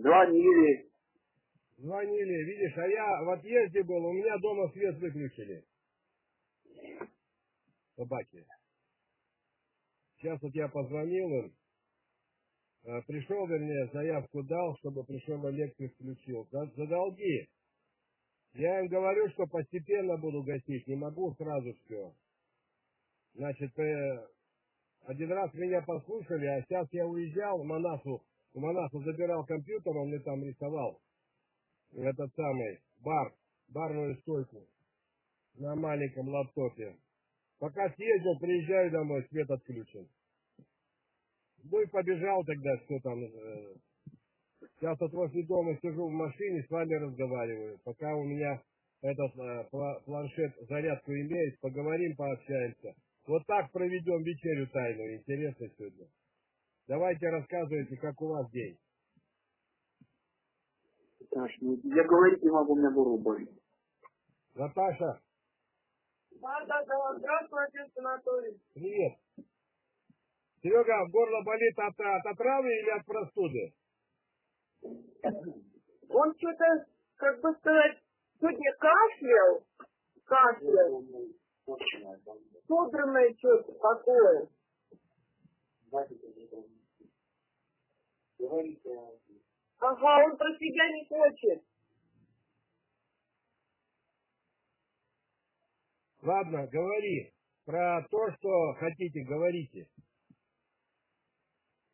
Звонили. Звонили, видишь, а я в отъезде был, у меня дома свет выключили. Собаки. Сейчас вот я позвонил им, э, пришел, вернее, заявку дал, чтобы пришел электрик включил. За, долги. Я им говорю, что постепенно буду гасить, не могу сразу все. Значит, э, один раз меня послушали, а сейчас я уезжал в В Манасу забирал компьютер, он мне там рисовал. Этот самый бар, барную стойку на маленьком лаптопе. Пока съездил, приезжаю домой, свет отключен. Ну и побежал тогда, что там. Э, сейчас вот возле дома сижу в машине, с вами разговариваю. Пока у меня этот э, планшет зарядку имеет, поговорим, пообщаемся. Вот так проведем вечерю тайную. Интересно сегодня. Давайте рассказывайте, как у вас день. Наташа, ну, я говорить не могу, у меня горло болит. Наташа. Да, да, да. Здравствуй, отец Анатолий. Привет. Серега, горло болит от, от отравы или от простуды? Он что-то, как бы сказать, сегодня кашлял, кашлял. Собранное что-то такое. Ага, он про себя не хочет. Ладно, говори. Про то, что хотите, говорите.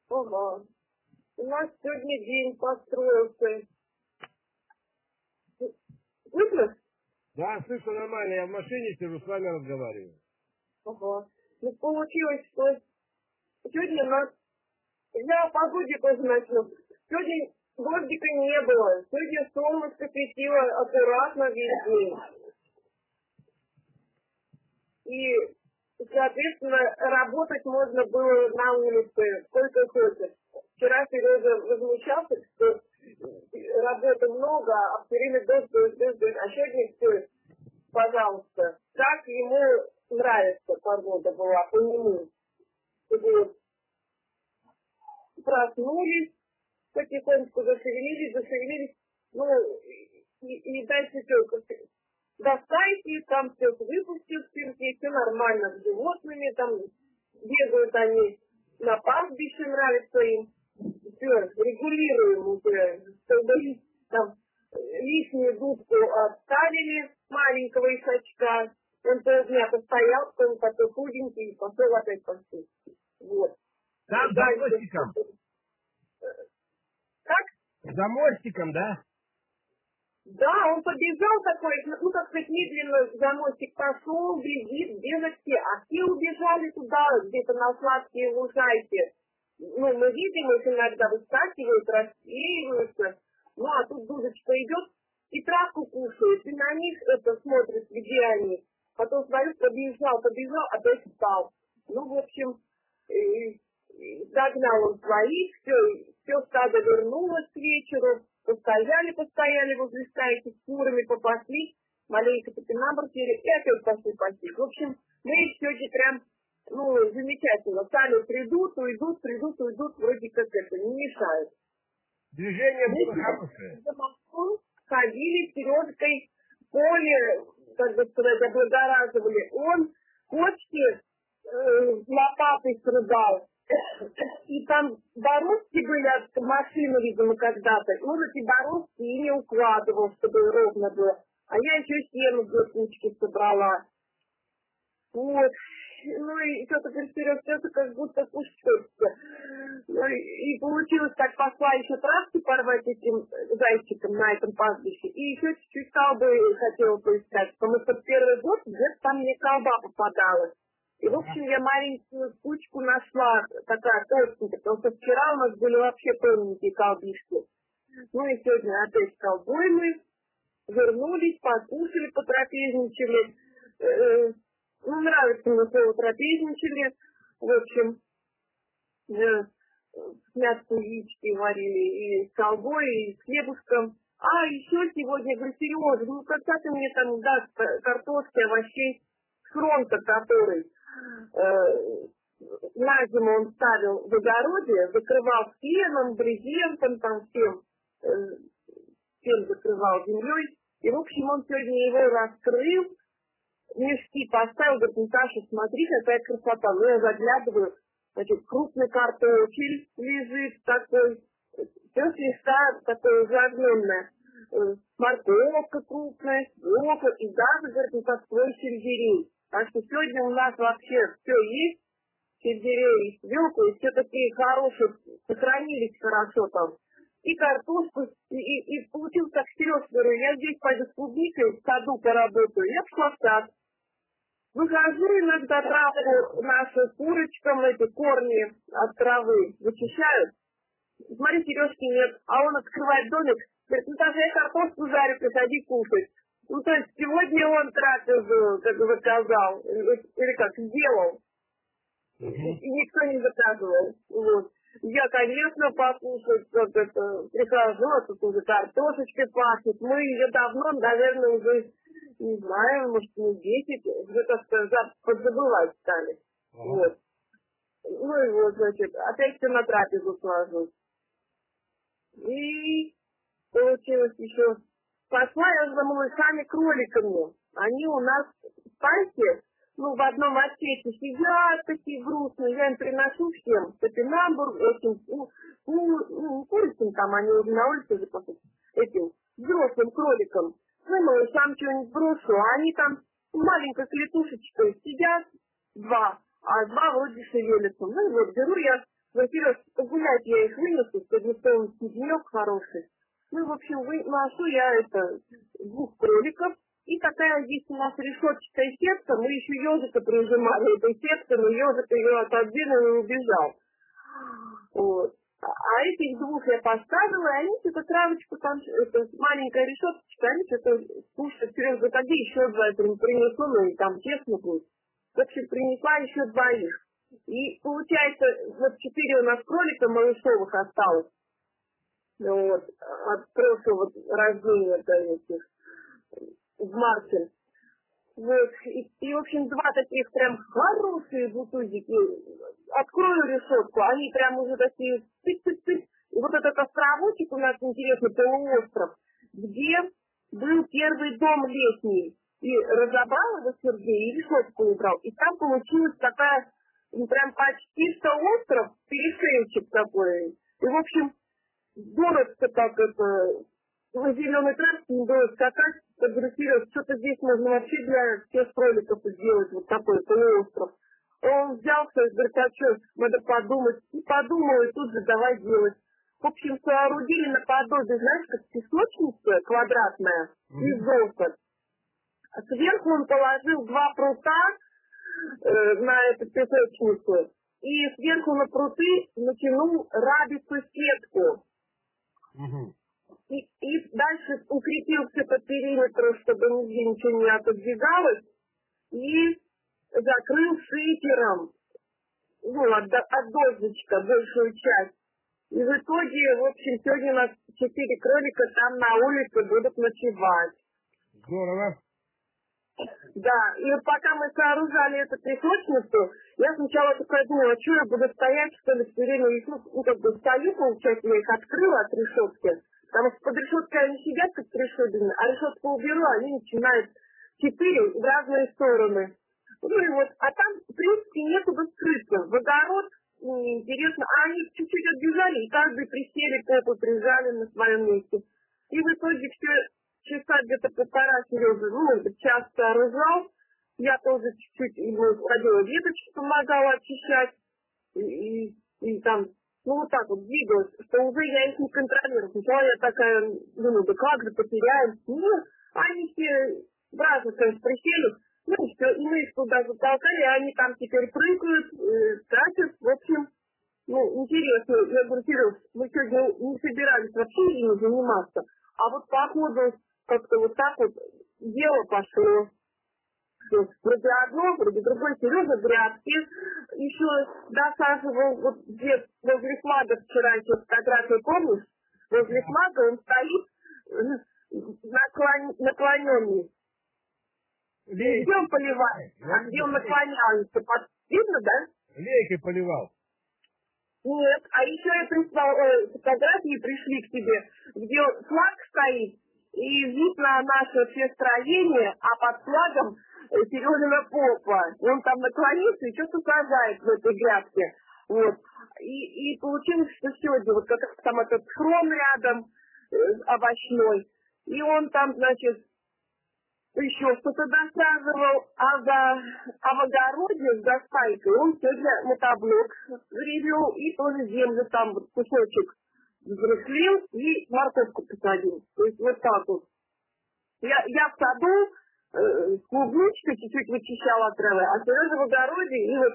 Ага. У нас сегодня день построился. Слышишь? Да, слышу нормально, я в машине сижу, с вами разговариваю. Ага. Ну, получилось, что сегодня нас... Я о погоде тоже. Сегодня дождика не было. Сегодня солнышко светило аккуратно весь день. И Соответственно, работать можно было на улице сколько хочешь. Вчера Сережа возмущался, что работы много, а все время дождь, дождь, дождь. А сегодня все, пожалуйста, как ему нравится погода была, по нему. Проснулись, потихоньку зашевелились, зашевелились, ну, и, и дальше все, достайте, там все выпустил в цирке, все нормально с животными, там бегают они на пастбище, нравится им, все, регулируем уже, чтобы там лишнюю дудку отставили маленького ишачка, он полдня постоял, потом такой худенький, и пошел опять пасти. Вот. Там за мостиком? Как? За мостиком, да? Да, он побежал такой, ну, так сказать, медленно за мостик пошел, бежит, бегать все, а все убежали туда, где-то на сладкие лужайки. Ну, мы видим, их иногда выскакивают, рассеиваются. Ну, а тут дудочка идет и травку кушает, и на них это смотрит, где они. Потом смотрю, побежал, побежал, опять встал. Ну, в общем, догнал он своих, все, все стадо вернулось к вечеру Постояли, постояли возле стайки, с курами попасли, маленько топинабросили и опять пошли пасти. В общем, мы сегодня прям, ну, замечательно. Сами придут, уйдут, придут, уйдут, вроде как это, не мешают. Движение было хорошее. Ходили Сережкой поле, как бы сказать, облагораживали. Он кочки э, лопатой срубал. И там бороздки были от машины, видимо, когда-то. И он эти бороздки и не укладывал, чтобы ровно было. А я еще сено в кучки собрала. Вот. Ну и что-то перед что-то как будто кушать Ну и получилось так, пошла еще травки порвать этим зайчиком на этом пастбище. И еще чуть-чуть колбы хотела поискать, потому что первый год где-то там мне колба попадалась. И, в общем, я маленькую кучку нашла, такая толстенькая, потому что вчера у нас были вообще полненькие колбишки. Ну и сегодня опять колбой мы вернулись, покушали, потрапезничали. Э, ну, нравится мне слово трапезничали. В общем, э, мясо яички варили и с колбой, и с хлебушком. А, еще сегодня, говорю, Сережа, ну когда ты мне там даст картошки, овощей фронта, который Э, на зиму он ставил в огороде, закрывал феном, брезентом, там всем, э, фен закрывал землей. И, в общем, он сегодня его раскрыл, мешки поставил, говорит, Наташа, смотри, какая красота. Ну, я заглядываю, значит, крупный картофель лежит такой, все слегка такое загненное. Э, морковка крупная, лока и даже, говорит, как свой сельдерей. Так что сегодня у нас вообще все есть, сельдерей и свеклу, и все такие хорошие, сохранились хорошо там. И картошку, и, и, и получилось так, Сереж, говорю, я здесь пойду с клубникой в саду поработаю. Я пошла в сад. Выхожу иногда травку наши курочкам, эти корни от травы вычищают. Смотри, Сережки нет, а он открывает домик, говорит, ну даже я картошку жарю, приходи кушать. Ну, то есть сегодня он трапезу, как заказал, или как, сделал. И никто не заказывал. Вот. Я, конечно, покушать, как это, прихожу, а тут уже картошечкой пахнет. Мы ее давно, наверное, уже, не знаю, может, не 10, уже как-то подзабывать стали. Ага. Вот. Ну и вот, значит, опять все на трапезу сложу. И получилось еще Пошла я за малышами-кроликами. Они у нас в парке, ну, в одном отсеке сидят такие грустные. Я им приношу всем топинамбур, этим, ну, ну, ну, курицам там, они уже на улице же этим взрослым кроликам. Ну, малышам что-нибудь брошу, а они там маленькой клетушечкой сидят, два, а два вроде шевелятся. Ну, вот, беру я, во-первых, погулять я их вынесу, чтобы солнечный денек хороший. Ну, в общем, выношу я это двух кроликов. И такая здесь у нас решетчатая сетка. Мы еще ежика прижимали этой сеткой, но ежик ее отодвинул и убежал. Вот. А этих двух я поставила, и они что-то травочку там, это маленькая решеточка, они что-то кушают. Серега а где еще два? Я принесу, ну и там честно будет. В общем, принесла еще двоих. И получается, вот четыре у нас кролика малышовых осталось. Ну вот, от прошлого рождения до этих, в марте. Вот, и, и, в общем, два таких прям хорошие бутузики. Открою решетку, они прям уже такие тык-тык-тык. И вот этот островочек у нас интересный полуостров, где был первый дом летний. И разобрал его Сергей, и решетку убрал. И там получилась такая, ну, прям почти что остров, перешейчик такой. И, в общем, город-то как это, в зеленой трассе не было скакать, фотографировать, что-то здесь можно вообще для всех кроликов сделать, вот такой полуостров. Он взялся и говорит, а что, надо подумать. И подумал, и тут же давай делать. В общем, соорудили наподобие, знаешь, как песочница квадратная из золота. А сверху он положил два прута э, на эту песочницу. И сверху на пруты натянул рабицу сетку. И, и дальше укрепился по периметру, чтобы нигде ничего не отодвигалось, и закрыл шипером, ну, от, от дождичка большую часть. И в итоге, в общем, сегодня у нас четыре кролика там на улице будут ночевать. Здорово. Да, и пока мы сооружали эту песочницу, я сначала такая думала, что я буду стоять, что ли, все время, ну, ну как бы стою, получается, я их открыла от решетки, потому что под решеткой они сидят, как решетки, а решетку уберу, они начинают четыре в разные стороны. Ну и вот, а там, в принципе, некуда скрыться. В огород, интересно, а они чуть-чуть отбежали, и каждый присели, попу прижали на своем месте. И в итоге все часа где-то полтора Сережа, ну, час сооружал. Я тоже чуть-чуть ему ходила веточки, помогала очищать. И, и, и там, ну, вот так вот двигалась, что уже я их не контролирую. Сначала я такая, думаю, да как же, потеряем. Ну, они все в разных, конечно, присели. Ну, и все, и мы их туда затолкали, а они там теперь прыгают, э, тратят, в общем, ну, интересно. Я говорю, Сереж, мы сегодня не собирались вообще ими заниматься, а вот по ходу как-то вот так вот дело пошло. Вроде одно, вроде другое. Сережа грядки еще досаживал, вот где возле флага вчера еще фотографию помнишь? Возле флага он стоит э, наклон, наклоненный. Где он поливает, а где он наклоняется? Видно, да? Лейкой поливал. Нет, а еще я прислал, э, фотографии пришли к тебе, где флаг стоит, и вид на наше все строение, а под флагом э, Сережина попа. Он там наклонился и что-то сажает в этой грядке. Вот. И, и получилось, что сегодня вот как там этот хром рядом, э, овощной, и он там, значит, еще что-то досаживал, а, за, а в огороде с достайкой он сегодня мотоблок гребел и тоже землю там вот кусочек взрослил и морковку посадил. То есть вот так вот. Я, я в саду э, клубничкой чуть-чуть вычищала травы, а Сережа в огороде и вот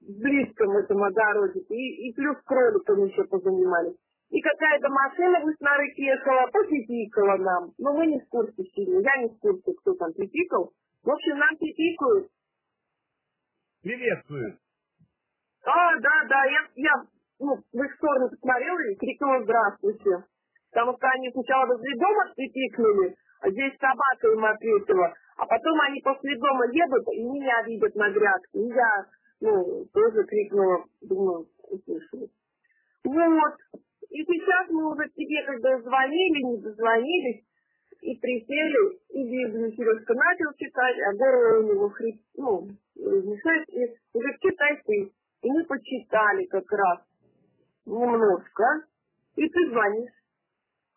в близком этом огороде. И, и плюс кроликами еще позанимались. И какая-то машина в снарык ехала, попипикала нам. Но мы не в курсе сильно. Я не в курсе, кто там пипикал. В общем, нам пипикают. Приветствую. А, да, да, я, я ну, в их сторону посмотрела и крикнула «Здравствуйте». Потому что они сначала возле дома пипикнули, а здесь собака им ответила. А потом они после дома едут и меня видят на грядке. И я, ну, тоже крикнула, думаю, услышали. Вот. И сейчас мы уже тебе, когда звонили, не дозвонились, и присели, и Библию Сережка начал читать, а горло у него хрип, ну, мешает, и уже читай ты. И мы почитали как раз немножко, и ты звонишь.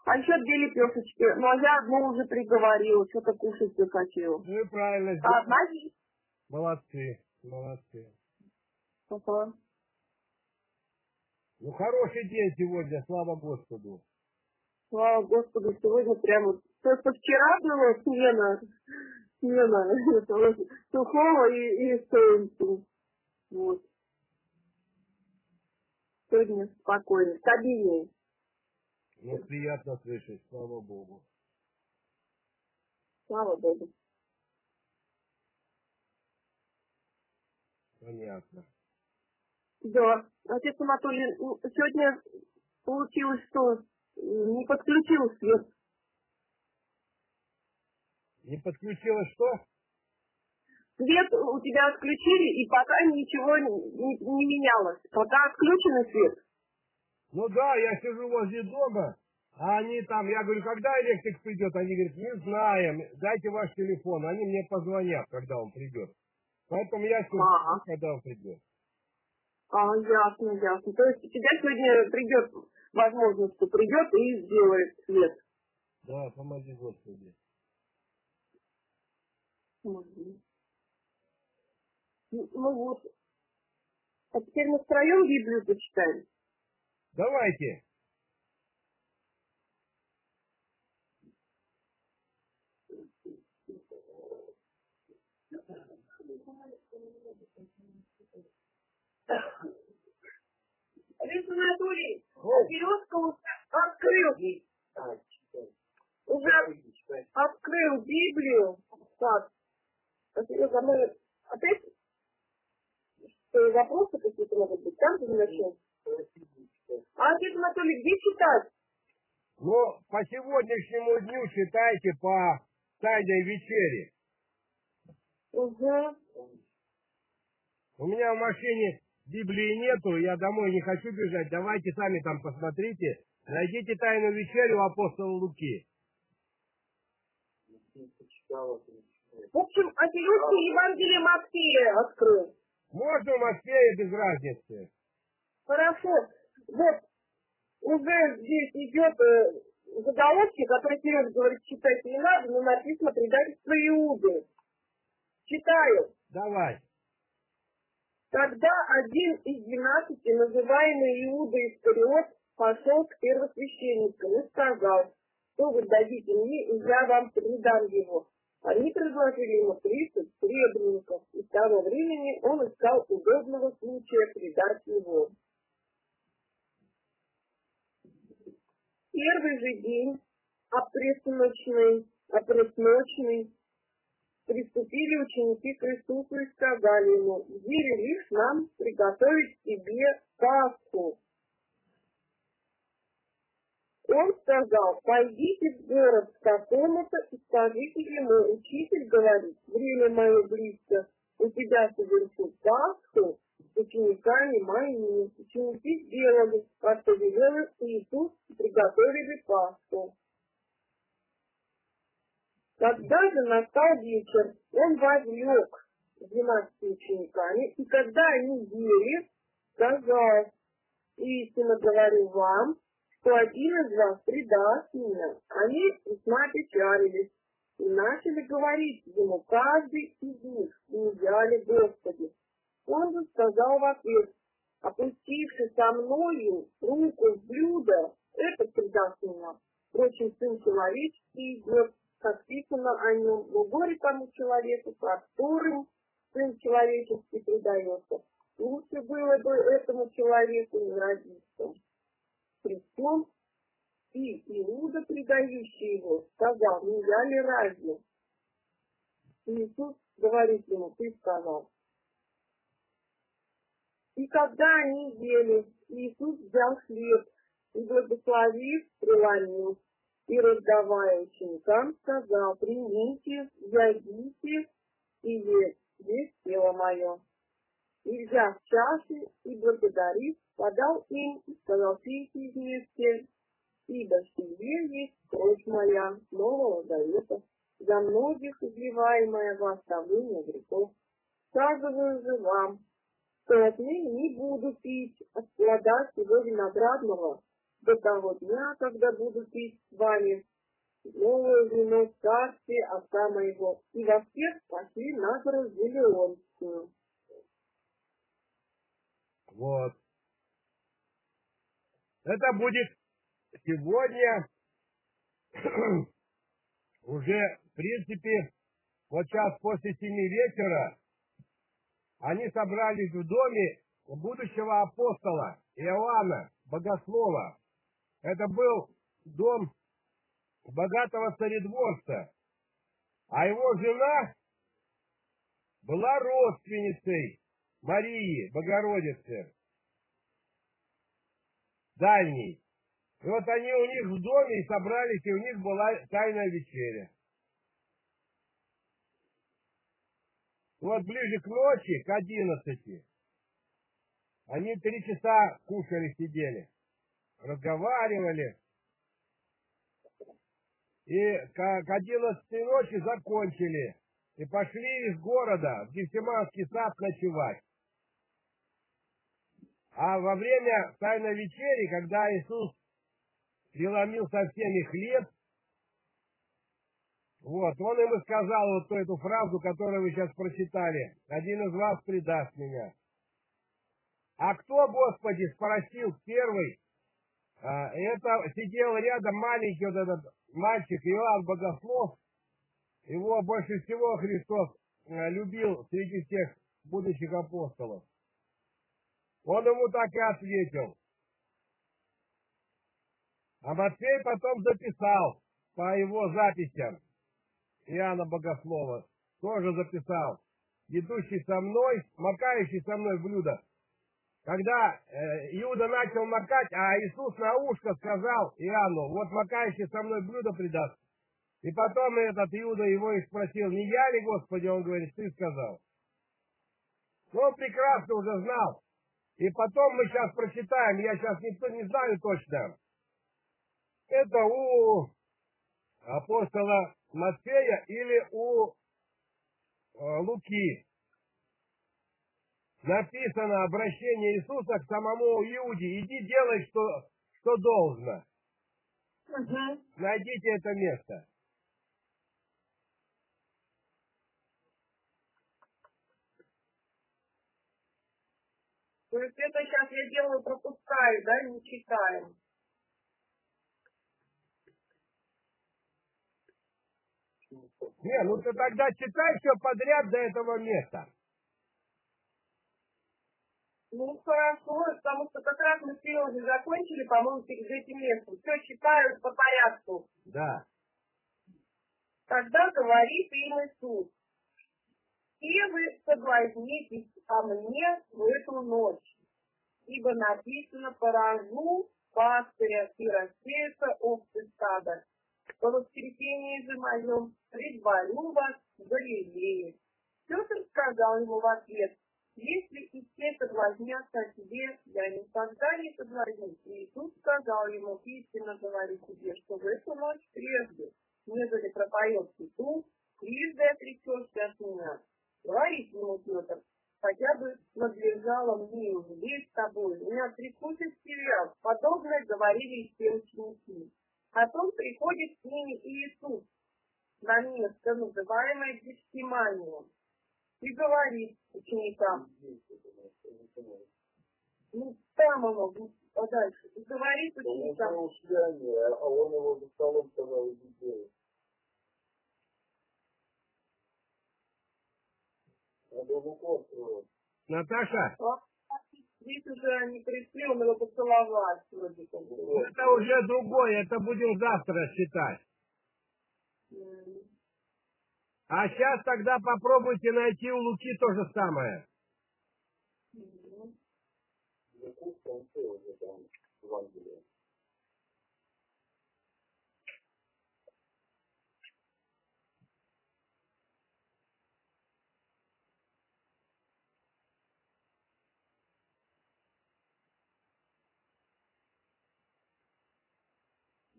А еще две лепешечки. Ну, а я одну уже приговорила, что-то кушать захотела. Ну и правильно А одна. Молодцы, молодцы. Ага. Ну, хороший день сегодня, слава Господу. Слава Господу, сегодня прямо... Просто вчера была смена, смена сухого и, и солнца. Вот. Сегодня спокойно, стабильнее. Ну, приятно слышать, слава Богу. Слава Богу. Понятно. Да. Отец Анатолий, сегодня получилось, что э, не подключил свет. Не подключилось что? Свет у тебя отключили, и пока ничего не, не- менялось. Пока отключенный свет. Ну да, я сижу возле дома, а они там, я говорю, когда электрик придет? Они говорят, не знаем, дайте ваш телефон, они мне позвонят, когда он придет. Поэтому я сижу, Ага. когда он придет. А, ясно, ясно. То есть у тебя сегодня придет возможность, что придет и сделает свет. Да, помоги Господи. Мгм. Ну ну вот. А теперь мы втроем Библию почитаем. Давайте. Олег Анатолий, уже открыл. Уже открыл Библию. Так. Серега, мы опять что, вопросы какие-то могут быть? Там же начнем. А, отец Анатолий, где читать? Ну, по сегодняшнему дню читайте по тайной вечере. Угу. У меня в машине Библии нету, я домой не хочу бежать. Давайте сами там посмотрите. Найдите тайную вечерю апостола Луки. В общем, а Сережка Евангелие Матфея открыл. Можно в Москве без разницы. Хорошо. Вот уже здесь идет э, заголовки, которые Серега говорит, читать не надо, но написано предательство Иуды. Читаю. Давай. Тогда один из двенадцати, называемый Иуда Искариот, пошел к первосвященникам и сказал, что вы дадите мне, и я вам предам его. Они предложили ему тридцать сребреников, и с того времени он искал удобного случая предать его. Первый же день, опресночный, опресночный, приступили ученики к Иисусу и сказали ему, велишь нам приготовить тебе Пасху. Он сказал, пойдите в город к такому-то и скажите ему, учитель говорит, время мое близко, у тебя совершит Пасху, с учениками моими. Ученики сделали, как повелел Иисус, и приготовили Пасху. Когда же настал вечер, он возлег с двенадцатью учениками, и когда они ели, сказал, истинно говорю вам, что один из вас предаст меня. Они весьма печалились и начали говорить ему каждый из них, и взяли Господи. Он же сказал в ответ, опустивший со мною руку в блюдо, это предаст меня. Впрочем, Сын Человеческий идет, как писано о нем, но горе тому человеку, которым Сын Человеческий предается. Лучше было бы этому человеку не родиться. Причем и Иуда, предающий его, сказал, не я ли разве? Иисус говорит ему, ты сказал. И когда они ели, Иисус взял хлеб и, благословив, преломил, и, раздавая ученикам, сказал, примите, ядите и есть, есть тело мое. Взяв чаши и благодарив, подал им и сказал, пейте вместе, ибо сие есть кровь моя, нового завета, за многих изливаемая во оставление грехов. Сказываю же вам, что отныне не буду пить от плода всего виноградного до того дня, когда буду пить с вами новое вино в царстве отца моего, и во всех пошли на гору. Вот. Это будет сегодня уже, в принципе, вот час после семи вечера они собрались в доме будущего апостола Иоанна, богослова. Это был дом богатого царедворца, а его жена была родственницей Марии, Богородицы, дальней. И вот они у них в доме и собрались, и у них была тайная вечеря. Вот ближе к ночи, к одиннадцати, они три часа кушали, сидели, разговаривали. И к одиннадцатой ночи закончили и пошли из города в Гефсиманский сад ночевать. А во время Тайной вечери, когда Иисус преломил со всеми хлеб, вот, он и сказал вот эту фразу, которую вы сейчас прочитали. Один из вас предаст меня. А кто, Господи, спросил первый? А, это сидел рядом маленький вот этот мальчик Иоанн Богослов. Его больше всего Христос а, любил среди всех будущих апостолов. Он ему так и ответил. А Матфей потом записал по его записям Иоанна Богослова, тоже записал, идущий со мной, макающий со мной блюдо. Когда э, Иуда начал макать, а Иисус на ушко сказал Иоанну, вот макающий со мной блюдо придаст. И потом этот Иуда его и спросил, не я ли, Господи? Он говорит, ты сказал. Но он прекрасно уже знал, и потом мы сейчас прочитаем, я сейчас не, не знаю точно. Это у апостола Матфея или у э, Луки. Написано обращение Иисуса к самому Иуде. Иди делай, что, что должно. Угу. Найдите это место. То есть это сейчас я делаю, пропускаю, да, не читаем. Не, ну ты тогда читай все подряд до этого места. Ну, хорошо, потому что как раз мы сегодня закончили, по-моему, перед этим местом. Все читаю по порядку. Да. Тогда говорит им Иисус. Все вы соблазнитесь о мне в эту ночь, ибо написано «Поражу пастыря и рассеется овцы стада». По воскресенье же моем предварю вас в Галилее. Петр сказал ему в ответ, если и это соблазняться о тебе, я никогда не соблазнюсь. И Иисус сказал ему, истинно говорю тебе, что в эту ночь прежде, нежели пропоет петух, трижды отречешься от меня. Говорит ему Петр, хотя бы надлежало мне умереть с тобой, меня отрекусь от тебя. Подобное говорили все ученики. Потом приходит с ними Иисус на место, называемое Гефсиманием, и говорит ученикам, ну, там оно, а дальше, и говорит ученикам, а он его за столом сказал, иди делай. Надо Наташа, «А, здесь уже они пришли, он его поцеловать вроде как. это уже другое, это будем завтра считать. А сейчас тогда попробуйте найти у Луки то же самое. М. Якутск, он все уже там, Евангелие.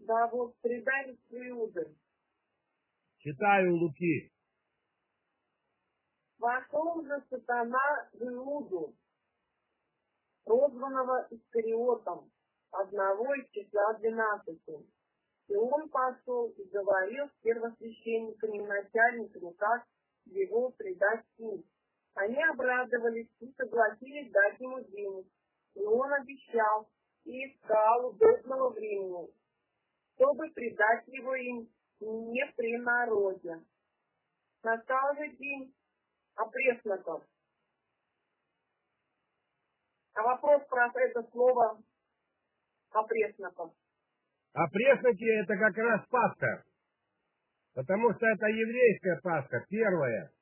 Да, вот предательство Иуды. Читаю Луки. Вошел же сатана в Иуду, прозванного Искариотом, одного из числа двенадцати. И он пошел и говорил с первосвященниками и начальниками, как его предать им. Они обрадовались и согласились дать ему денег. И он обещал и искал удобного времени, чтобы предать его им не при народе. Настал же день опресноков. А вопрос про это слово опресноков. А пресноки это как раз Пасха. Потому что это еврейская Пасха, первая.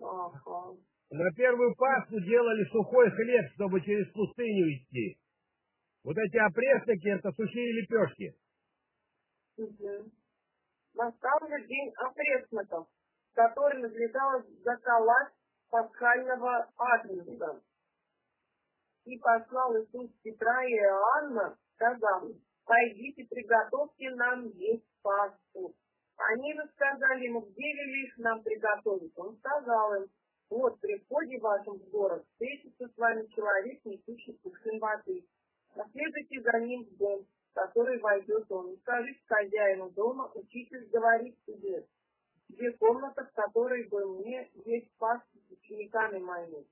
Ага. На первую Пасху делали сухой хлеб, чтобы через пустыню идти. Вот эти опресноки это сухие лепешки. Настал же день опресноков, который надлежало заколоть пасхального агнца. И послал Иисус Петра и Иоанна, сказав, пойдите, приготовьте нам есть Пасху. Они же сказали ему, где велишь нам приготовить? Он сказал им, вот при входе вашем в город встретится с вами человек, несущий кувшин воды. Последуйте за ним в дом, в который войдет он. И скажите хозяину дома, учитель говорит тебе, где комната, в которой бы мне есть Пасху с учениками моими.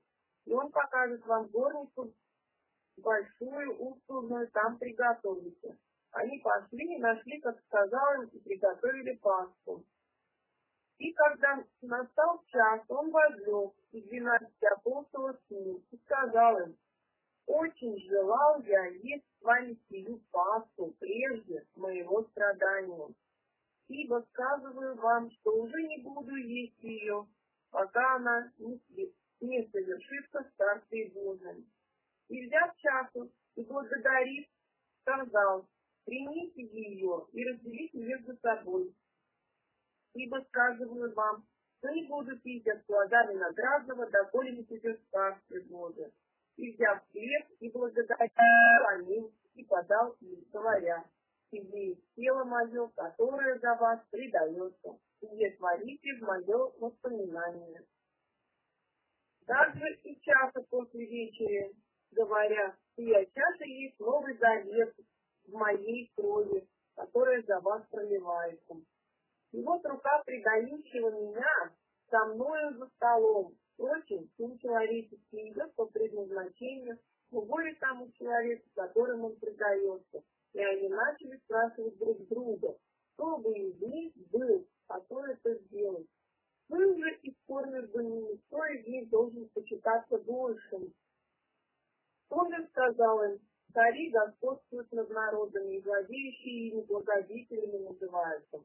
И он покажет вам горницу большую, условную, там приготовите. Они пошли и нашли, как сказал им, и приготовили Пасху. И когда настал час, он возлег, и двенадцать апостолов с ним, и сказал им, очень желал я есть с вами сию Пасху прежде моего страдания. Ибо сказываю вам, что уже не буду есть ее, пока она не, не совершится в Царстве Божьем. И взяв чашу и благодарив, сказал, примите ее и разделите между собой. Ибо сказываю вам, что не буду пить от плода виноградного, доколе не придет Царствие Божие. И взяв хлеб и благодарил, поклонил и подал им, говоря, сие тело мое, которое за вас предается, и творите в мое воспоминание. Также и часа после вечери, говоря, сия чаша есть новый завет в моей крови, которая за вас проливается. И вот рука предающего меня со мною за столом. Впрочем, сын человеческий идет по предназначению, но горе тому человеку, которым он предается. И они начали спрашивать друг друга, кто бы из них был, который это сделал. Был же и спор между ними, кто из них должен почитаться большим. Он же сказал им, цари господствуют над народами, и владеющие ими благодетелями называются.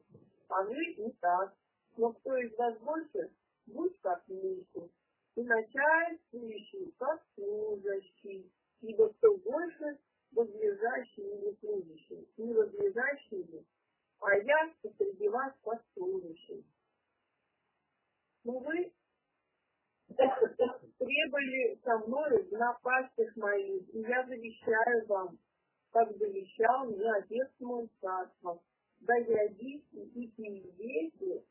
А вы не так. Но кто из вас больше, будь как меньше. И начальствующий, как служащий. Ибо кто больше, возлежащий или служащий, не возлежащий ли, а я среди вас как служащий. Но вы прибыли со мной в напастях моих, и я завещаю вам, как завещал мне отец мой царство. Да ядись и пейте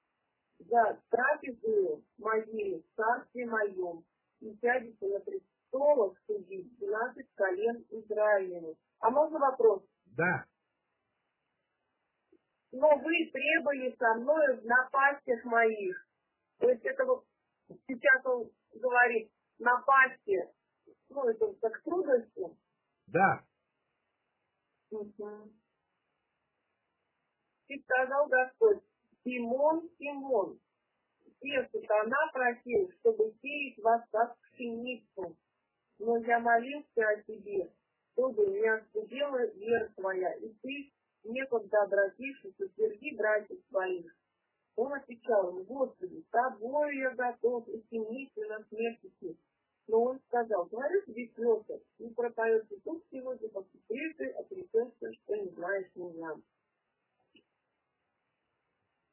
за трапезу моей в царстве моем, и сядете на престолах судить двенадцать колен Израилевых. А можно вопрос? Да. Но вы прибыли со мной в напастях моих. То есть это вот сейчас он говорит напасти, ну это как трудности. Да. Угу. И сказал Господь, Симон, Симон, те сатана просил, чтобы сеять вас как пшеницу, но я молился о тебе, чтобы не остудела вера твоя, и ты, некогда обратившись, утверди братьев своих. Он отвечал ему, Господи, с тобою я готов и стемниться на смерти. Но он сказал, говорю тебе, Петр, не пропоется тут сегодня, пока ты отрекешься, что не знаешь меня.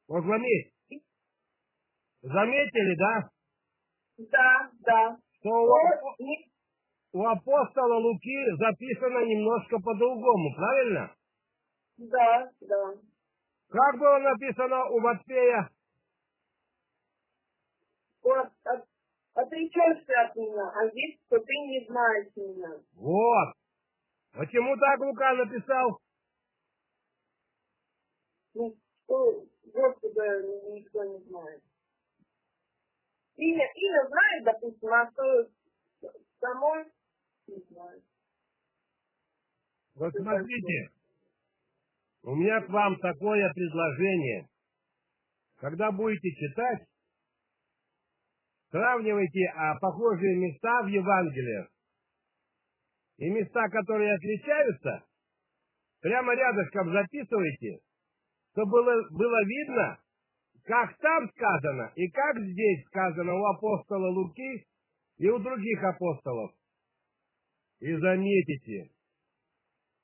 Вот заметь. Заметили, да? Да, да. Что у, у апостола Луки записано немножко по-другому, правильно? Да, да. Как было написано у Матфея? Вот, от- отречешься от меня, а здесь, что ты не знаешь меня. Вот. Почему так Лука написал? Ну, что Господа никто не знает. Имя, имя знает, допустим, а что самой не знает. Вот смотрите, у меня к вам такое предложение. Когда будете читать, сравнивайте а, похожие места в Евангелиях и места, которые отличаются, прямо рядышком записывайте, чтобы было, было видно, как там сказано и как здесь сказано у апостола Луки и у других апостолов. И заметите,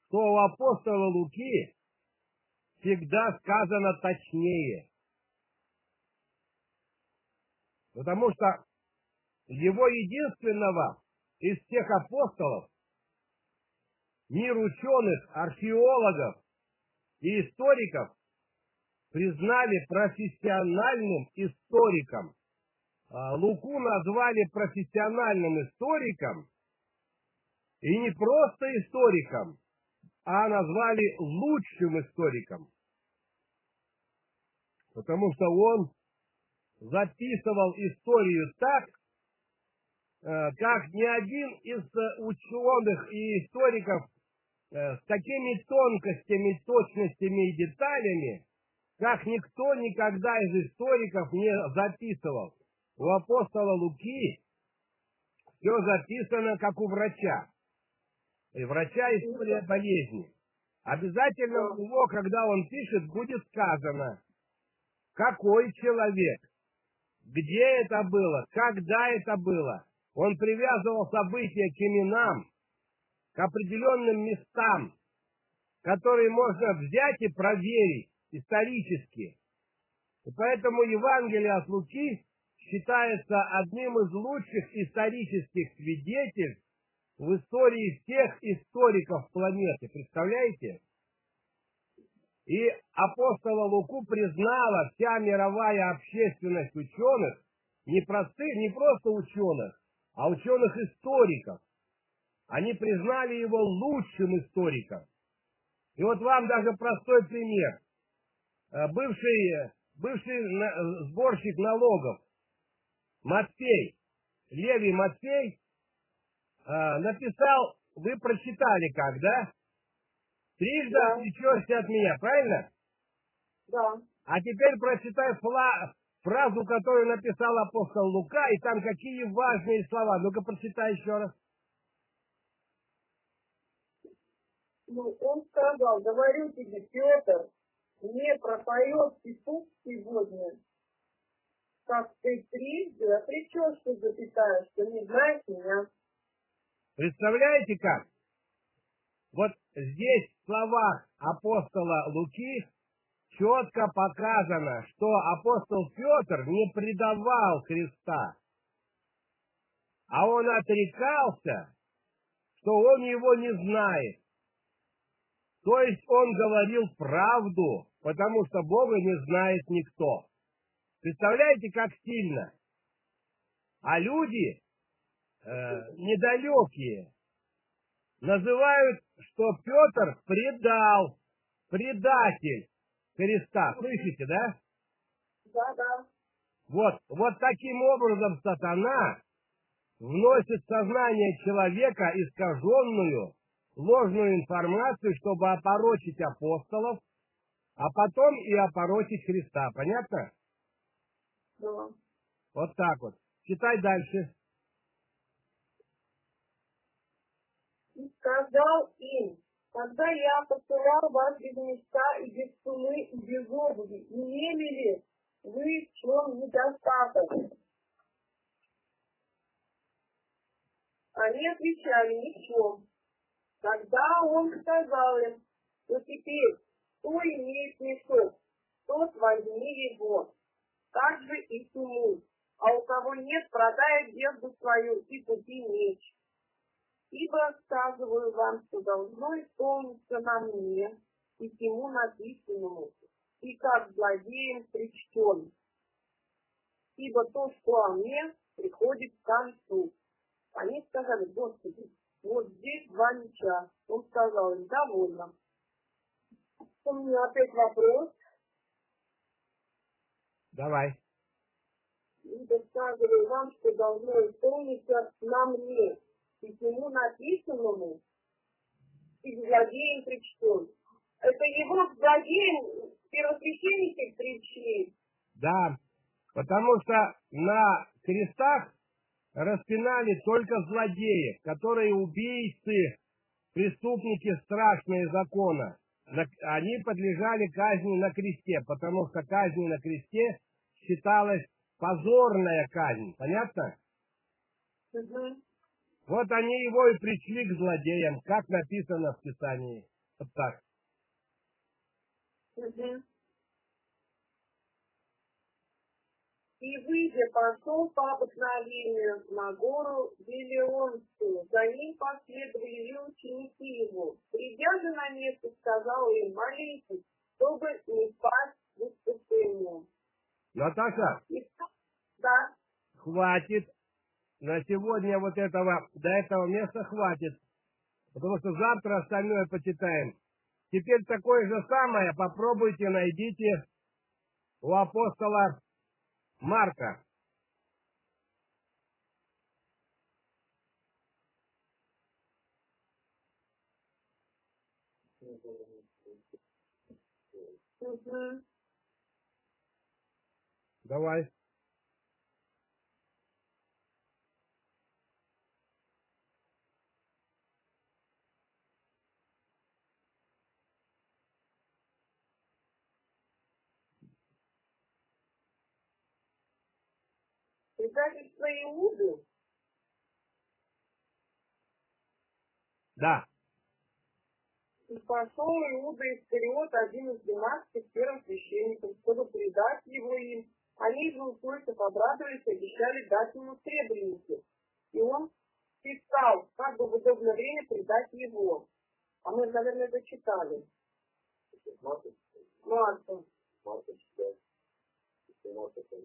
что у апостола Луки всегда сказано точнее. Потому что его единственного из всех апостолов мир ученых, археологов и историков признали профессиональным историком. А, Луку назвали профессиональным историком, и не просто историком, а назвали лучшим историком. Потому что он записывал историю так, э, как ни один из э, ученых и историков э, с такими тонкостями, точностями и деталями, как никто никогда из историков не записывал. У апостола Луки все записано, как у врача. И врача история болезни. Обязательно у него, когда он пишет, будет сказано, какой человек, где это было, когда это было. Он привязывал события к именам, к определенным местам, которые можно взять и проверить исторически. И поэтому Евангелие от Луки считается одним из лучших исторических свидетельств в истории всех историков планеты. Представляете? И апостола Луку признала вся мировая общественность ученых, не простых, не просто ученых, а ученых-историков. Они признали его лучшим историком. И вот вам даже простой пример. Э, Бывший, э, бывший на- сборщик налогов Матфей, Левий Матфей, э, написал, вы прочитали как, да? Трижды Да. отречешься от меня, правильно? Да. А теперь прочитай фла- фразу, которую написал апостол Лука, и там какие важные слова. Ну-ка, прочитай еще раз. Ну, он сказал, говорю тебе, Петр, не пропоет петух сегодня, как ты трижды отречешься, запятая, что не знаешь меня. Представляете как? Вот здесь в словах апостола Луки четко показано, что апостол Петр не предавал Христа. а он отрекался, что он его не знает. То есть он говорил правду, потому что Бога не знает никто. Представляете, как сильно? А люди э, недалекие называют, что Петр предал, предатель Христа. Слышите, да? Да, да. Вот, вот таким образом сатана вносит в сознание человека искаженную, ложную информацию, чтобы опорочить апостолов, а потом и опорочить Христа. Понятно? Да. Вот так вот. Читай дальше. И сказал им, когда я посылал вас без мечта и без сумы и без обуви, имели ли вы в чем недостаток? Они отвечали, ни в чем. Тогда он сказал им, что теперь, кто имеет мешок, тот возьми его, так же и суму, а у кого нет, продай одежду свою и купи меч. Ибо сказываю вам, что должно исполниться на мне и всему написанному, и как злодеем причтен. Ибо то, что о мне, приходит к концу. Они сказали, Господи, вот здесь два меча. Он сказал им, довольно. У меня опять вопрос. Давай. Ибо сказываю вам, что должно исполниться на мне, и всему написанному, и злодеем причтен. Это его к злодеям первосвященники причли. Да, потому что на крестах распинали только злодеев, которые убийцы, преступники страшные закона. Они подлежали казни на кресте, потому что казнь на кресте считалась позорная казнь. Понятно? Вот они его и пришли к злодеям, как написано в Писании. Вот так. Мгм. И выйдя, пошел по обыкновению на гору Вилеонскую. За ним последовали и ученики его. Придя же на место, сказал им, молитесь, чтобы не пасть в искушение. Наташа, И да, хватит. На сегодня вот этого, до этого места хватит. Потому что завтра остальное почитаем. Теперь такое же самое попробуйте найдите у апостола Марка. Давай. Предательство Иуды, Да. и пошел Иуда Искариот, один из двенадцати первосвященников, чтобы предать его им. Они же, услышав, обрадовались обещали дать ему сребреницу. И он писал, как бы в удобное время предать его. А мы, наверное, это читали. Марка, Марта. Марка читает. Марка там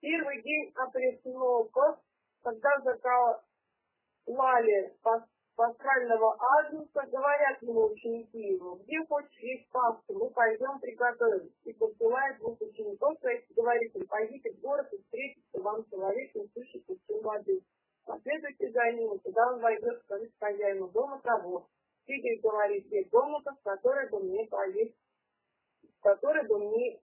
Первый день опресноков, когда заколали пас- пасхального азуса, говорят ему ученики его, где хочешь есть пасху, мы пойдем приготовим. И посылает двух учеников своих, и говорит им, пойдите в город и встретится вам человек, несущий кувшин воды. Последуйте за ним, когда он войдет, скажите хозяину дома того. Сидя и говорит, где комната, в которой бы мне поесть, в которой бы мне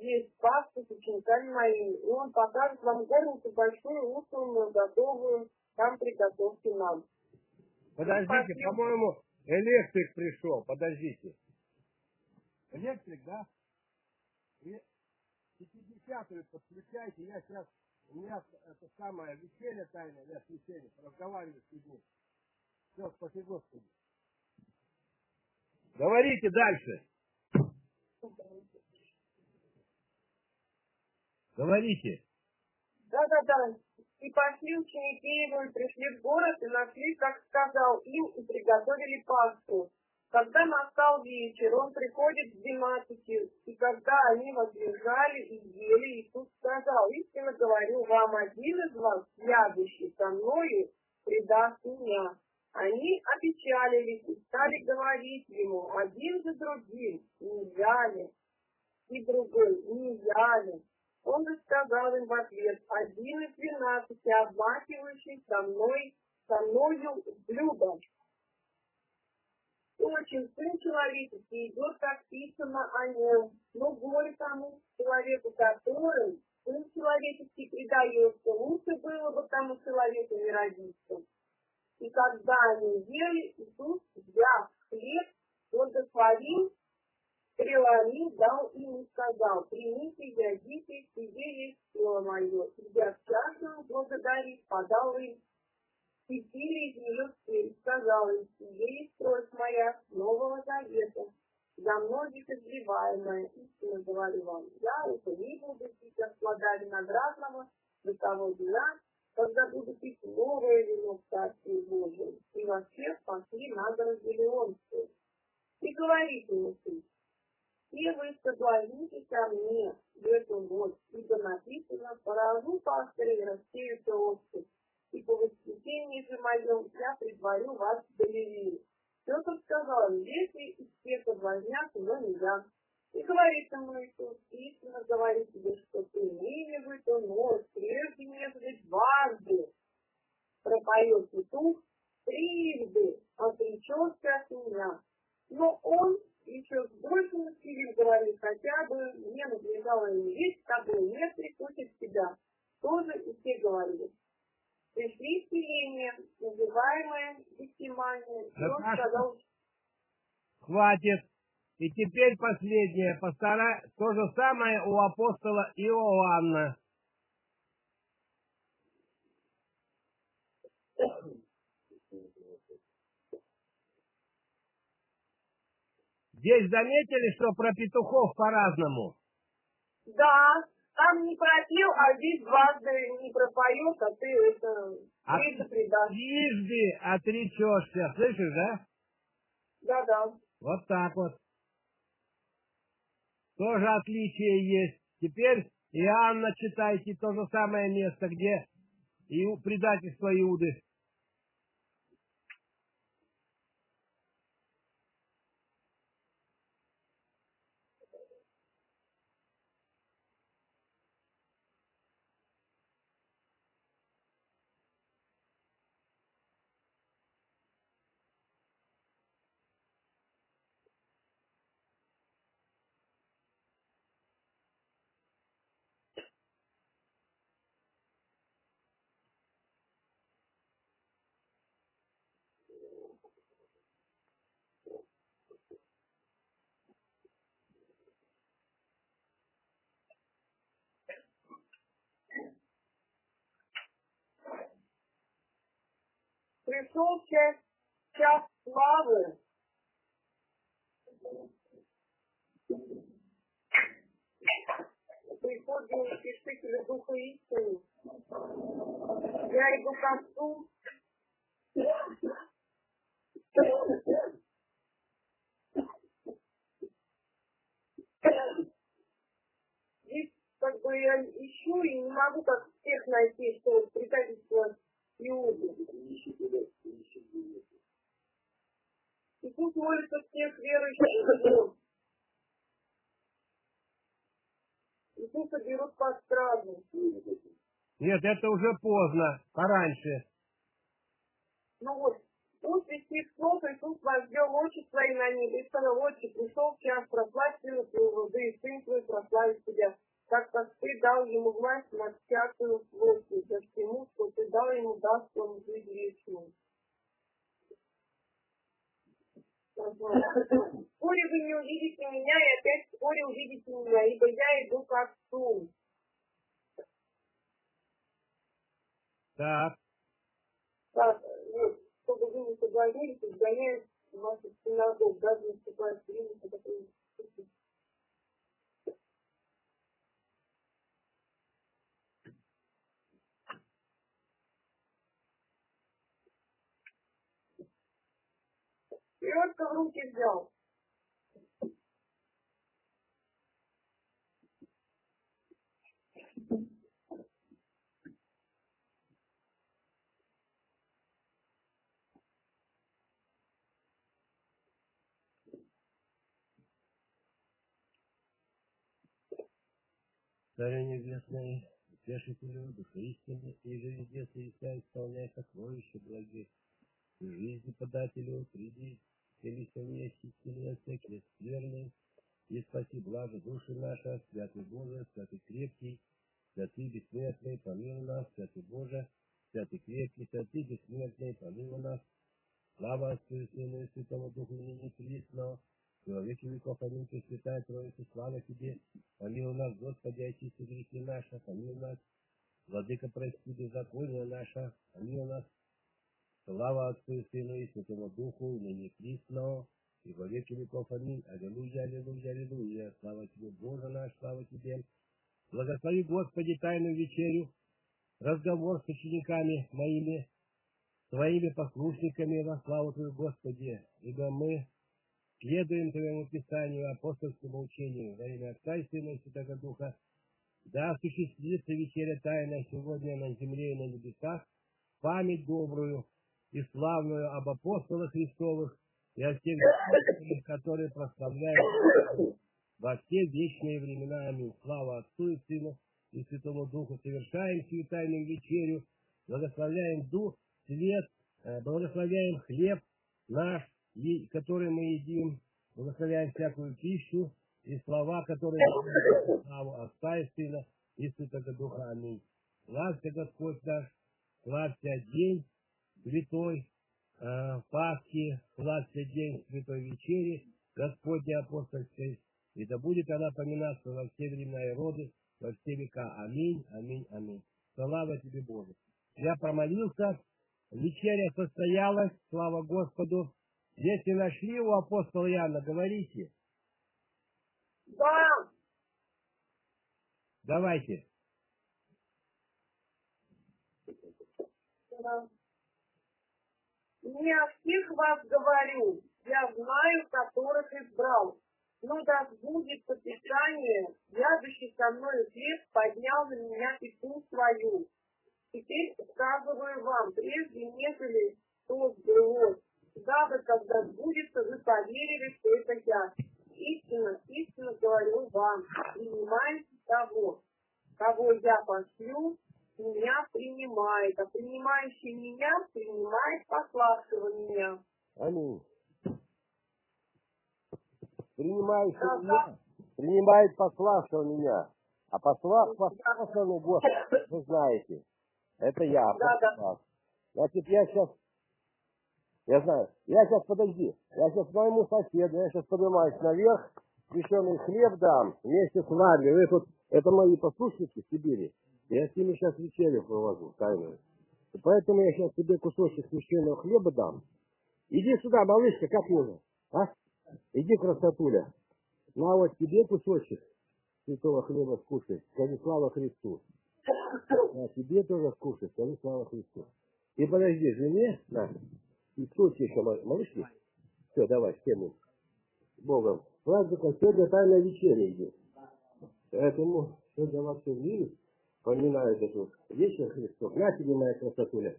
есть с учениками моими, и он покажет вам горницу большую, усланную, готовую, там приготовьте нам. Подождите, Спасибо. по-моему, электрик пришел. Подождите. Электрик, да? И 50-ю подключайте. Я сейчас, у меня это самое веселье тайное, я священник, разговариваю с людьми. Все, спаси Господи. Говорите дальше. Говорите. Да-да-да. И пошли ученики его, и пришли в город, и нашли, как сказал им, и приготовили Пасху. Когда настал вечер, он приходит в Дематике, и когда они возлежали и ели, Иисус сказал, истинно говорю вам, один из вас, ядущий со мною, предаст меня. Они опечалились и стали говорить ему один за другим, нельзя ли, и другой, нельзя ли. Он же сказал им в ответ, один из двенадцати, обмахивающий со мной, со мною блюдо. Очень сын человеческий идет, как писано о нем, но горе тому человеку, который сын человеческий предается, лучше было бы тому человеку не родиться. И когда они ели, Иисус, взяв хлеб, благословил, преломил, дал им и сказал, примите, ядите, сие есть тело мое. И взяв чашу, благодарив, подал им, и пили из нее все, и сказал им, сие есть кровь моя нового завета, за многих изливаемая, истинно говорю вам, я это не буду пить от плода до того дня, когда буду пить новое вино в Царстве Божьем, и во всех пошли на Галеонскую. И говорит ему сын, все вы соблазнитесь ко мне в эту ночь, ибо написано, поражу пастыря и рассеются овцы, и по воскресенье же моем я предварю вас в Галилею. Петр сказал, если из всех соблазнят, но не я. И говорит ему Иисус, истинно говорит тебе, что ты ныне в эту ночь, прежде нежели дважды пропоет петух, трижды отречешься от меня. Но он еще с большим усилием говорит, хотя бы мне надлежало не есть, с тобой нет прикусит тебя. Тоже и все говорили. Пришли в селение, называемое Гефсимания, и он сказал, Хватит. И теперь последнее. Постара... То же самое у апостола Иоанна. Здесь заметили, что про петухов по-разному? да, там не пропел, а здесь дважды не пропоет, а ты это А- трижды предашь. Трижды отречешься. Слышишь, да? Да-да. Вот так вот. Тоже отличие есть. Теперь Иоанна читайте то же самое место, где предательство Иуды. Пришел час, час славы. Приходит утешителя Духа истины. Я иду к Отцу. Здесь как бы я ищу и не могу как всех найти, что вот предательство Иуды. И тут молится всех верующих в Него. Иисуса берут под стражу. Нет, это уже поздно, пораньше. Ну вот, пусть из тех слов Иисус возвел очи свои на небо и сказал, отче, пришел час, прославь сына твоего, да и сын твой прославит тебя, так как ты дал ему власть над всякую плотью, за всему, что ты дал ему, даст он жизнь вечную. Вскоре вы не увидите меня, и опять вскоре увидите меня, ибо я иду к Отцу. Так, Так, вот, чтобы вы не соблазнились, изгоняют ваших синагог, даже наступает время, когда только в руки взял. Царю небесный, утешителю, духа истины, и же везде совершай, исполняй сокровища благих, жизни подателю, приди, селися вместе, селеция, крест верный, и спаси благо души наши, святый Боже, святый крепкий, святый бессмертный, помилуй нас, святый Боже, святый крепкий, святый бессмертный, помилуй нас, слава Отцу и Сыну и Святому Духу, ныне присно, во веки веков, аминь, Пресвятая Троица, слава Тебе, помилуй нас, Господи, очисти грехи наши, помилуй нас, Владыка, прости беззаконие наше, помилуй нас, слава Отцу и Сыну и Святому Духу, ныне присно, и во веки веков, аминь, аллилуйя, аллилуйя, аллилуйя, слава Тебе, Боже наш, слава Тебе, благослови, Господи, тайную вечерю, разговор с учениками моими, своими послушниками во славу Твою, Господи, ибо мы следуем Твоему Писанию, апостольскому учению во имя Отца и Сына и Святого Духа, да осуществится вечеря тайна сегодня на земле и на небесах, память добрую и славную об апостолах Христовых и о тех, которые прославляют во все вечные времена. Аминь. Слава Отцу и Сыну и Святому Духу. Совершаем сию тайную вечерю, благословляем Дух, свет, э, благословляем хлеб наш, который мы едим, благословляем всякую пищу и слова, которые славу Отца и Сына и Святого Духа. Аминь. Славься Господь наш, славься день святой э, Пасхи, славься день святой вечери, Господня апостольской, и да будет она поминаться во все времена и роды, во все века. Аминь, аминь, аминь. Слава тебе, Боже. Я промолился, вечеря состоялась, слава Господу. Если нашли у апостола Иоанна, говорите. Да, Давайте. да. Не о всех вас говорю, я знаю, которых избрал. Но да будет Писание, ядущий со мною хлеб поднял на меня песню свою. Теперь сказываю вам, прежде нежели то сбылось, дабы, когда сбудется, вы поверили, что это я. Истинно, истинно говорю вам, принимайте того, кого я пошлю, меня принимает, а принимающий меня принимает пославшего меня. Аминь. Принимающий Да, меня, принимает пославшего меня. А послав, пославшего Господа, вы знаете, это я, Да, да. Значит, я сейчас, я знаю, я сейчас, подожди, я сейчас моему соседу, я сейчас поднимаюсь наверх, священный хлеб дам вместе с вами. Вы тут, это мои послушники в Сибири. Я с ними сейчас вечерю провожу, тайную. Поэтому я сейчас тебе кусочек священного хлеба дам. Иди сюда, малышка, как можно? А? Иди, красотуля. На вот тебе кусочек святого хлеба скушай. Скажи слава Христу. А тебе тоже скушай. Скажи слава Христу. И подожди, жене, на. И тебе еще, ма- малышки? Все, давай, всем Богом. Праздника сегодня тайная вечеря идет. Поэтому сегодня во всем мире поминают эту вечер Христов. На тебе, моя красотуля.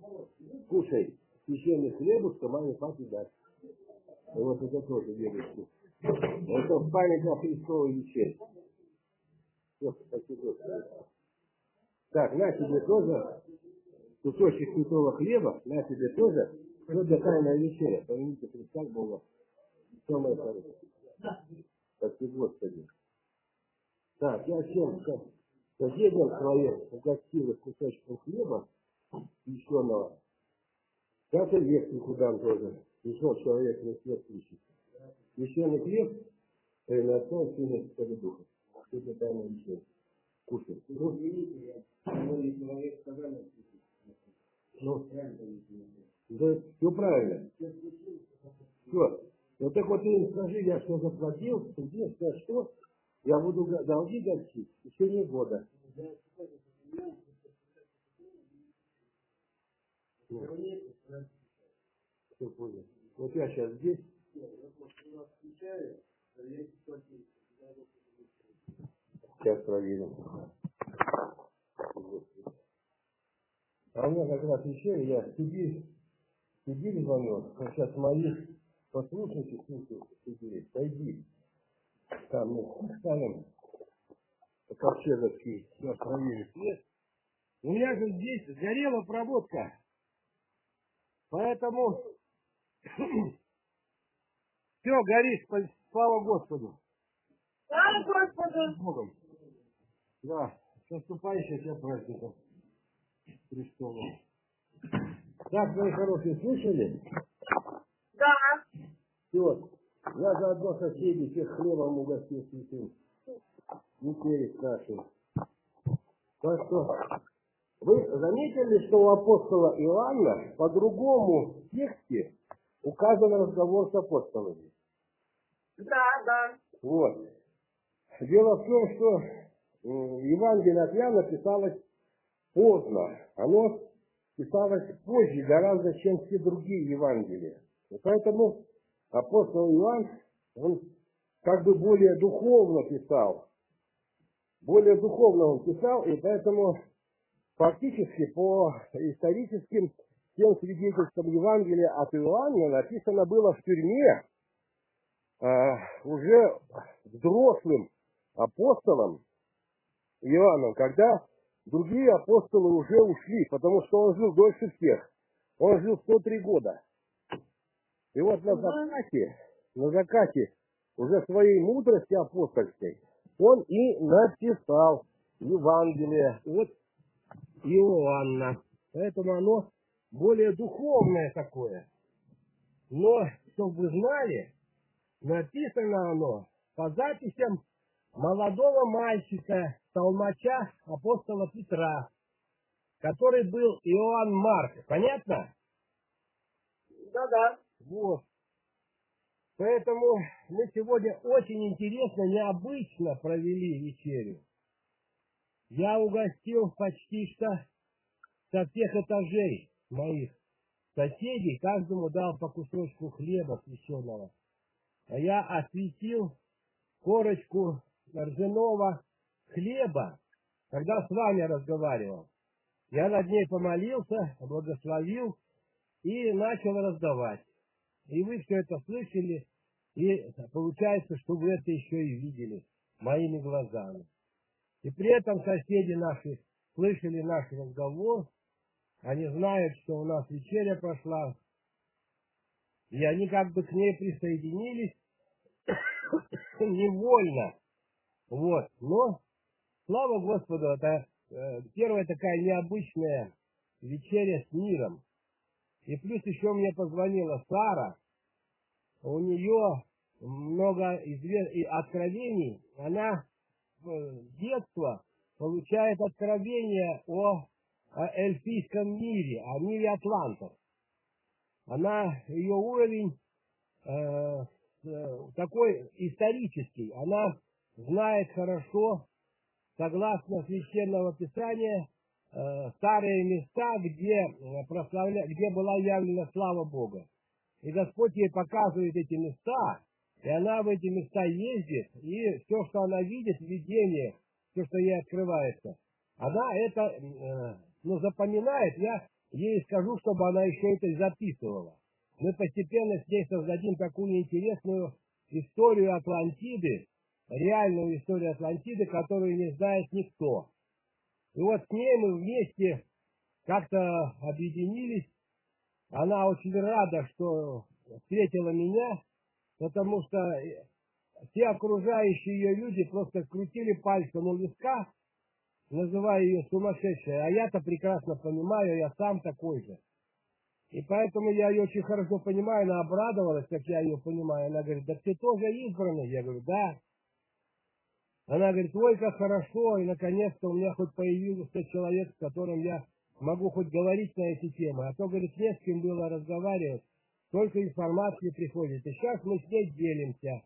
Кушай священный хлебушка, маме папе даст. И Вот это тоже девочки. Это в память о Христовой вечере. Так, на тебе тоже кусочек святого хлеба, на тебе тоже. Сегодня тайная вечеря. Помяните Христа Бога. Все, мои хорошие. Спасибо, Господи. Так, я всем соседям своим угостил их кусочком хлеба священного. Сейчас и лекцию дам тоже. Пришел человек на свет ищет. Священный хлеб, и сына Святого Духа. Это тайна вечеря. Кушай. Ну, ну, да, все правильно. Все. Вот так вот ты им скажи, я что заплатил, где, за что, я буду долги гасить в течение года. Всё понял. Вот я сейчас здесь, Сейчас проверим. А у меня как раз еще, я Сибирь, Сибирь звонил, сейчас моих послушайте, слушайте, в Сибири, пойди. Там мы ставим ковчеговский, сейчас проверим свет. У меня же здесь сгорела проводка. Поэтому все горит, слава Господу. Слава Господу! С Богом. Да, с наступающим тебя праздником Христовым. Так, мои хорошие, слышали? Да. Все. Я заодно соседей всех хлебом угостил святым. Не перед нашим. Так что, вы заметили, что у апостола Иоанна по другому тексте указан разговор с апостолами? Да, да. Вот. Дело в том, что Евангелие от Иоанна писалось поздно. Оно писалось позже гораздо, чем все другие Евангелия. И поэтому апостол Иоанн, он как бы более духовно писал. Более духовно он писал, и поэтому фактически по историческим тем свидетельствам Евангелия от Иоанна написано было в тюрьме э, уже взрослым апостолом Иоанном, когда другие апостолы уже ушли, потому что он жил дольше всех. Он жил 103 года. И вот на закате, на закате уже своей мудрости апостольской он и написал Евангелие от Иоанна. Поэтому оно более духовное такое. Но, чтобы вы знали, написано оно по записям молодого мальчика, толмача апостола Петра, который был Иоанн Марк. Понятно? Да-да. Вот. Поэтому мы сегодня очень интересно, необычно провели вечерю. Я угостил почти что со всех этажей моих соседей, каждому дал по кусочку хлеба священного. А я осветил корочку ржаного хлеба, когда с вами разговаривал. Я над ней помолился, благословил и начал раздавать. И вы все это слышали, и получается, что вы это еще и видели моими глазами. И при этом соседи наши слышали наш разговор, они знают, что у нас вечеря прошла, и они как бы к ней присоединились невольно. Вот. Но, слава Господу, это э, первая такая необычная вечеря с миром. И плюс еще мне позвонила Сара, у нее много откровений, она с детства получает откровения о, эльфийском мире, о мире атлантов. Она, ее уровень э, такой исторический, она знает хорошо, согласно священного писания, э, старые места, где, прославля... где была явлена слава Бога. И Господь ей показывает эти места, и она в эти места ездит, и все, что она видит в видениях, все, что ей открывается, она это э, ну, запоминает, я ей скажу, чтобы она еще это записывала. Мы постепенно с ней создадим такую интересную историю Атлантиды, реальную историю Атлантиды, которую не знает никто. И вот с ней мы вместе как-то объединились. Она очень рада, что встретила меня, потому что все окружающие ее люди просто крутили пальцем у виска, называя ее сумасшедшей. А я-то прекрасно понимаю, я сам такой же. И поэтому я ее очень хорошо понимаю, она обрадовалась, как я ее понимаю. Она говорит, да ты тоже избранный. Я говорю, да. Она говорит, ой, как хорошо, и наконец-то у меня хоть появился человек, с которым я могу хоть говорить на эти темы. А то, говорит, не с кем было разговаривать, только информации приходит. И сейчас мы с ней делимся.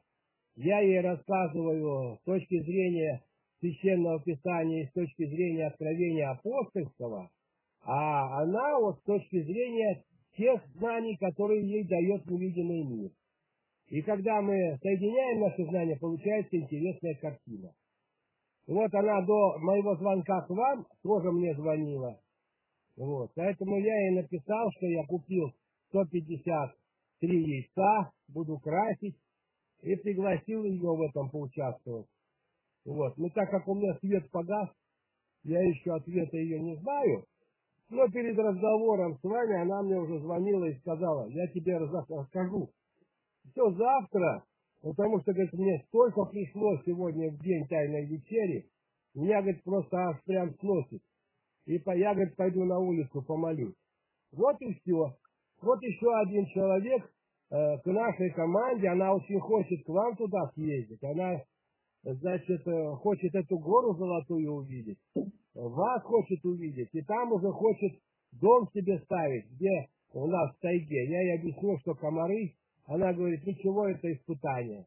Я ей рассказываю с точки зрения священного писания и с точки зрения откровения апостольского, а она вот с точки зрения тех знаний, которые ей дает невидимый мир. И когда мы соединяем наши знания, получается интересная картина. Вот она до моего звонка к вам тоже мне звонила. Вот. Поэтому я ей написал, что я купил 153 яйца, буду красить, и пригласил ее в этом поучаствовать. Вот. Но так как у меня свет погас, я еще ответа ее не знаю, но перед разговором с вами она мне уже звонила и сказала, я тебе расскажу. Все завтра, потому что, говорит, мне столько пришло сегодня в день тайной вечери, меня, говорит, просто аж прям сносит. И по, я, говорит, пойду на улицу помолюсь. Вот и все. Вот еще один человек э, к нашей команде, она очень хочет к вам туда съездить. Она, значит, э, хочет эту гору золотую увидеть. Вас хочет увидеть. И там уже хочет дом себе ставить, где у нас в тайге. Я ей объясню, что комары, она говорит, ничего, это испытание.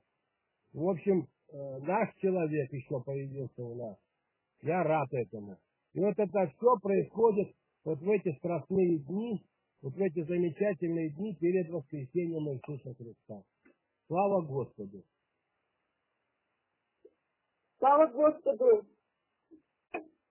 В общем, э, наш человек еще появился у нас. Я рад этому. И вот это все происходит вот в эти страстные дни, вот в эти замечательные дни перед воскресением Иисуса Христа. Слава Господу! Слава Господу!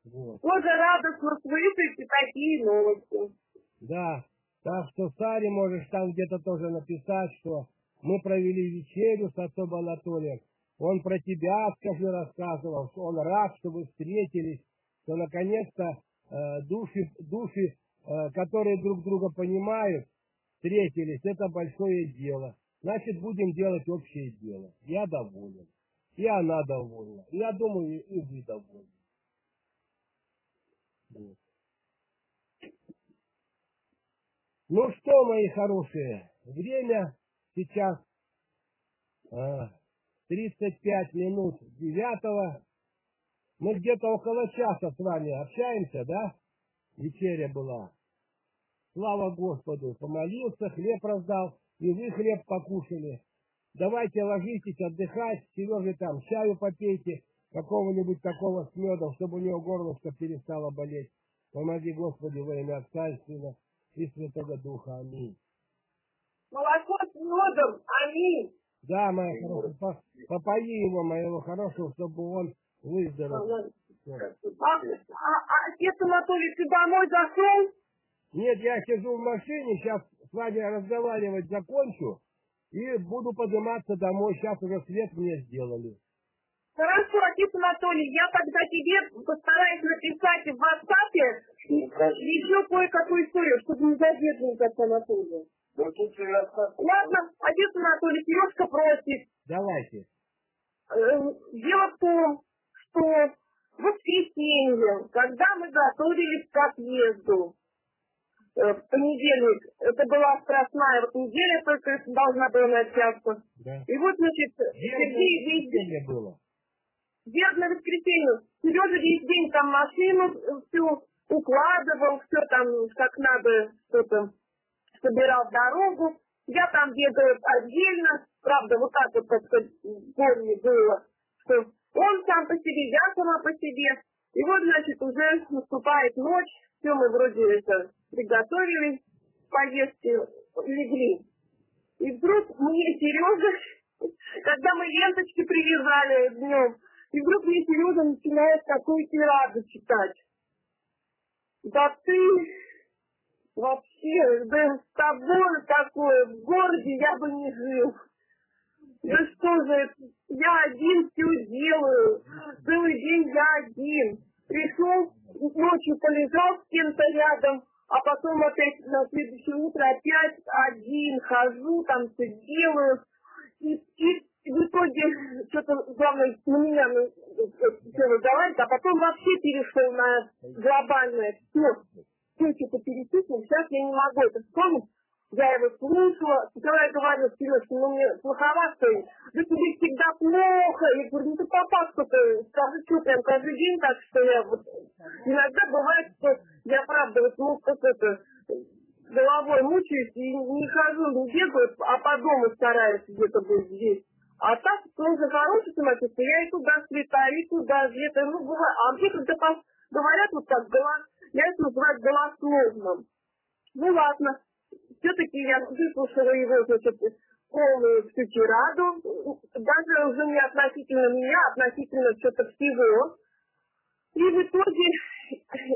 Вот. Тоже радостно слышите такие новости. Да, так что Саре можешь там где-то тоже написать, что мы провели вечерю с отцом Анатолием. Он про тебя, скажи, рассказывал, что он рад, что вы встретились, что наконец-то э, души, души э, которые друг друга понимают, встретились. Это большое дело. Значит, будем делать общее дело. Я доволен. И она довольна. Я думаю, и вы довольны. Вот. Ну что, мои хорошие, время сейчас а, 35 минут девятого. Мы где-то около часа с вами общаемся, да? Вечеря была. Слава Господу, помолился, хлеб раздал, и вы хлеб покушали. Давайте ложитесь отдыхать, Сереже там чаю попейте, какого-нибудь такого с медом, чтобы у него горлышко перестало болеть. Помоги, Господи, во имя Отца и Сына и Святого Духа. Аминь. Молоко с медом, аминь. Да, моя хорошая, по- попои его, моего хорошего, чтобы он выздоровел. А, а, а отец Анатолий, ты домой зашел? Нет, я сижу в машине, сейчас с вами разговаривать закончу и буду подниматься домой. Сейчас уже свет мне сделали. Хорошо, отец Анатолий, я тогда тебе постараюсь написать в WhatsApp еще кое-какую историю, чтобы не задерживать отца Анатолия. Ну тут рассказ. Ладно, отец Анатолий, Сережка просит. Давайте. Э, Дело в том, что в воскресенье, когда мы готовились к отъезду, э, в понедельник, это была страстная вот неделя, только должна была начаться. Да. И вот, значит, Сергей весь было. Верно воскресенье, Сережа весь день там машину всю укладывал, все там как надо, что-то собирал дорогу. Я там бегаю отдельно, правда, вот так вот, как сказать, помню было, что он сам по себе, я сама по себе. И вот, значит, уже наступает ночь, все мы вроде это приготовили, к поездке легли. И вдруг мне Сережа, когда мы ленточки привязали днем, и вдруг мне Сережа начинает такую тираду читать. Да ты вообще, да с тобой такое, в городе я бы не жил. Да что же, я один все делаю, целый день я один. Пришел, ночью полежал с кем-то рядом, а потом опять на следующее утро опять один хожу, там все делаю. И, и в итоге что-то, главное, на меня ну, все разговаривает, а потом вообще перешел на глобальное все. Все что-то перечислил, сейчас я не могу это вспомнить. Я его слушала, сначала я говорила, Сережка, ну мне плоховато, да тебе всегда плохо. Я говорю, ну ты папашка-то, скажи, что прям каждый день так, что я вот... Иногда бывает, что я правда вот, ну, как это, головой мучаюсь и не хожу, не бегаю, а по дому стараюсь где-то быть здесь. А так, нужно хороший самочувствие, я и туда слетаю, и туда где-то, ну, бывает. А мне когда говорят вот так, голос, я это называю голословным. Ну ладно, все-таки я выслушала его, значит, полную всю тираду, даже уже не относительно меня, а относительно что-то всего. И в итоге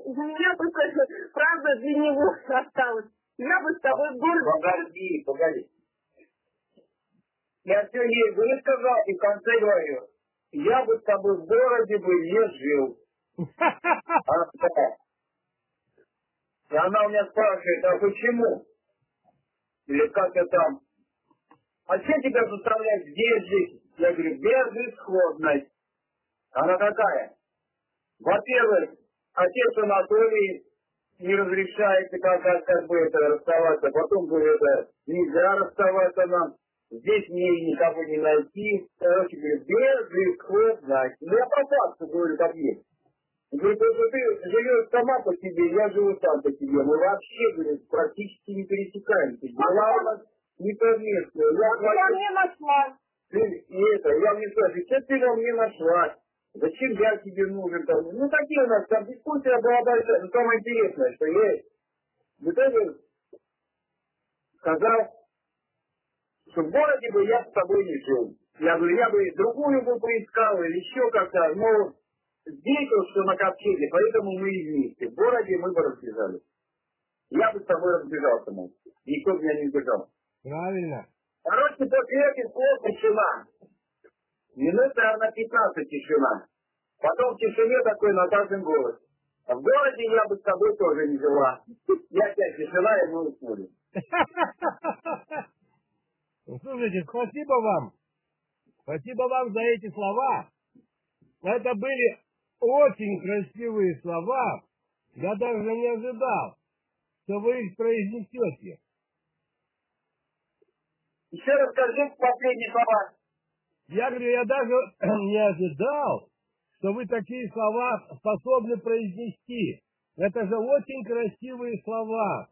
у меня только правда для него осталась. Я бы с тобой. Погоди, погоди. Я все ей высказал и в конце говорю, я бы с тобой в городе бы не жил. И она у меня спрашивает, а почему? Или как это там? А что тебя заставляет здесь жить? Я говорю, безысходность. Она такая. Во-первых, отец Анатолий не разрешает как, как, как бы это расставаться. Потом говорит, это нельзя расставаться нам. Здесь мне никого не найти. Короче, говорит, безысходность. Ну, я по факту говорю, как есть. Говорит, если ты живешь сама по себе, я живу сам по себе. Мы вообще, говорит, практически не пересекаемся. Дела у нас несовместные. Я, Я говорю, не нашла. ты, и это, я мне спрашиваю, что ты во мне нашла? Зачем я тебе нужен? Там, ну, такие у нас там дискуссия была большая. Но самое интересное, что я в итоге сказал, что в городе бы я с тобой не жил. Я говорю, я бы другую бы поискал или еще как-то, но здесь вот что на ковчеге, поэтому мы и вместе. В городе мы бы разбежались. Я бы с тобой разбежался, мол. Никто меня не сбежал. Правильно. Короче, после этих слов тишина. Минут, наверное, 15 тишина. Потом в тишине такой Наташин голос. А в городе я бы с тобой тоже не жила. Я опять тишина, и мы уснули. Ну, Слушайте, спасибо вам. Спасибо вам за эти слова. Это были очень красивые слова. Я даже не ожидал, что вы их произнесете. Еще расскажи последние слова. Я говорю, я даже не ожидал, что вы такие слова способны произнести. Это же очень красивые слова.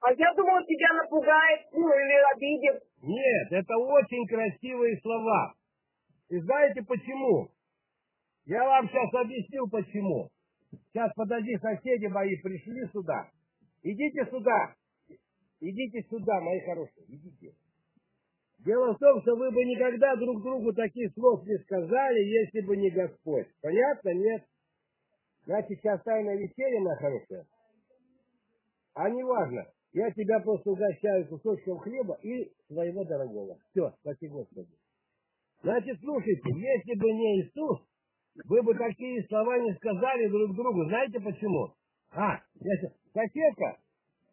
А я думала, тебя напугает, ну, или обидит. Нет, это очень красивые слова. И знаете почему? Я вам сейчас объясню почему. Сейчас, подожди, соседи мои пришли сюда. Идите сюда. Идите сюда, мои хорошие, идите. Дело в том, что вы бы никогда друг другу таких слов не сказали, если бы не Господь. Понятно? Нет? Значит, сейчас тайное веселье, моя хорошая. А не важно. Я тебя просто угощаю кусочком хлеба и своего дорогого. Все, спасибо Господи. Значит, слушайте, если бы не Иисус, вы бы такие слова не сказали друг другу. Знаете почему? А, я соседка,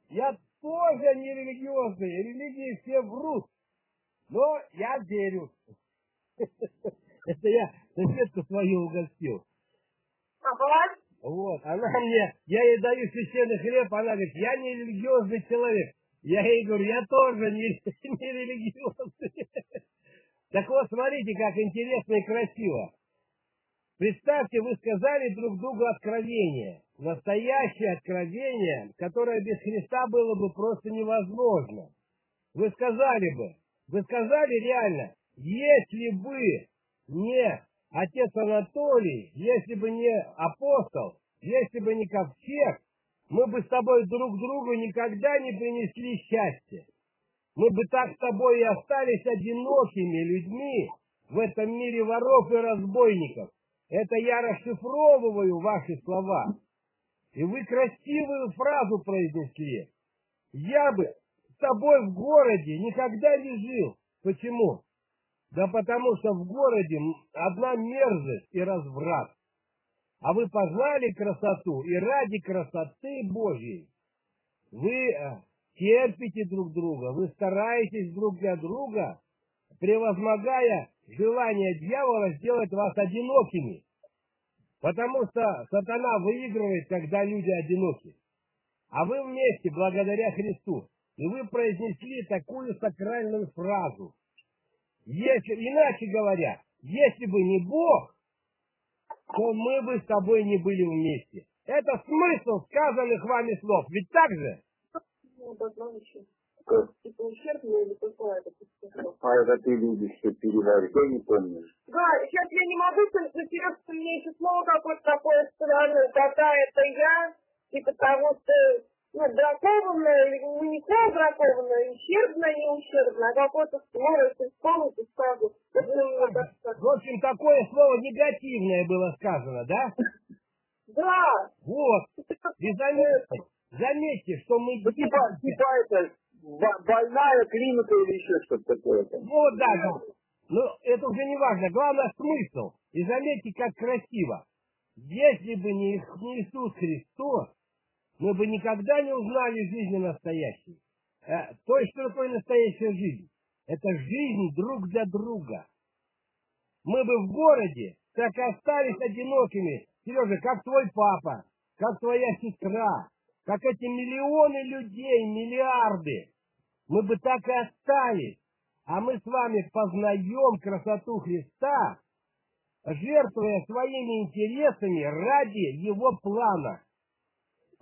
я тоже не религиозный, религии все врут. Но я верю. Это я соседку свою угостил. Ага. Вот, она мне, я ей даю священный хлеб, она говорит, я не религиозный человек. Я ей говорю, я тоже не, не религиозный. Так вот, смотрите, как интересно и красиво. Представьте, вы сказали друг другу откровение. Настоящее откровение, которое без Христа было бы просто невозможно. Вы сказали бы, вы сказали реально, если бы не отец Анатолий, если бы не апостол, если бы не ковчег, мы бы с тобой друг другу никогда не принесли счастья. Мы бы так с тобой и остались одинокими людьми в этом мире воров и разбойников. Это я расшифровываю ваши слова. И вы красивую фразу произнесли. Я бы с тобой в городе никогда не жил. Почему? Да потому что в городе одна мерзость и разврат. А вы познали красоту, и ради красоты Божьей вы э, терпите друг друга, вы стараетесь друг для друга, превозмогая желание дьявола сделать вас одинокими. Потому что сатана выигрывает, когда люди одиноки. А вы вместе, благодаря Христу. И вы произнесли такую сакральную фразу. Если, иначе говоря, если бы не Бог, то мы бы с тобой не были вместе. Это смысл сказанных вами слов. Ведь так же? Должно еще. Типа ущербное или какое это А это ты любишь все переварить, я не помню. Да, сейчас я не могу, наперед мне еще слово какое-то такое странное, какая это я, типа того, что ну, бракованное, ну, не то бракованное, ущербное, не ущербное, а какое-то слово, если вспомнить, и сразу. В общем, такое слово негативное было сказано, да? Да. Вот. И заметьте, заметьте, что мы... Ну, типа, типа это, больная клиника или еще что-то такое. Вот, да, да. Но это уже не важно. Главное смысл. И заметьте, как красиво. Если бы не Иисус Христос, мы бы никогда не узнали жизни настоящей. Э, то что такое настоящая жизнь? Это жизнь друг для друга. Мы бы в городе так и остались одинокими. Сережа, как твой папа, как твоя сестра, как эти миллионы людей, миллиарды. Мы бы так и остались. А мы с вами познаем красоту Христа, жертвуя своими интересами ради Его плана.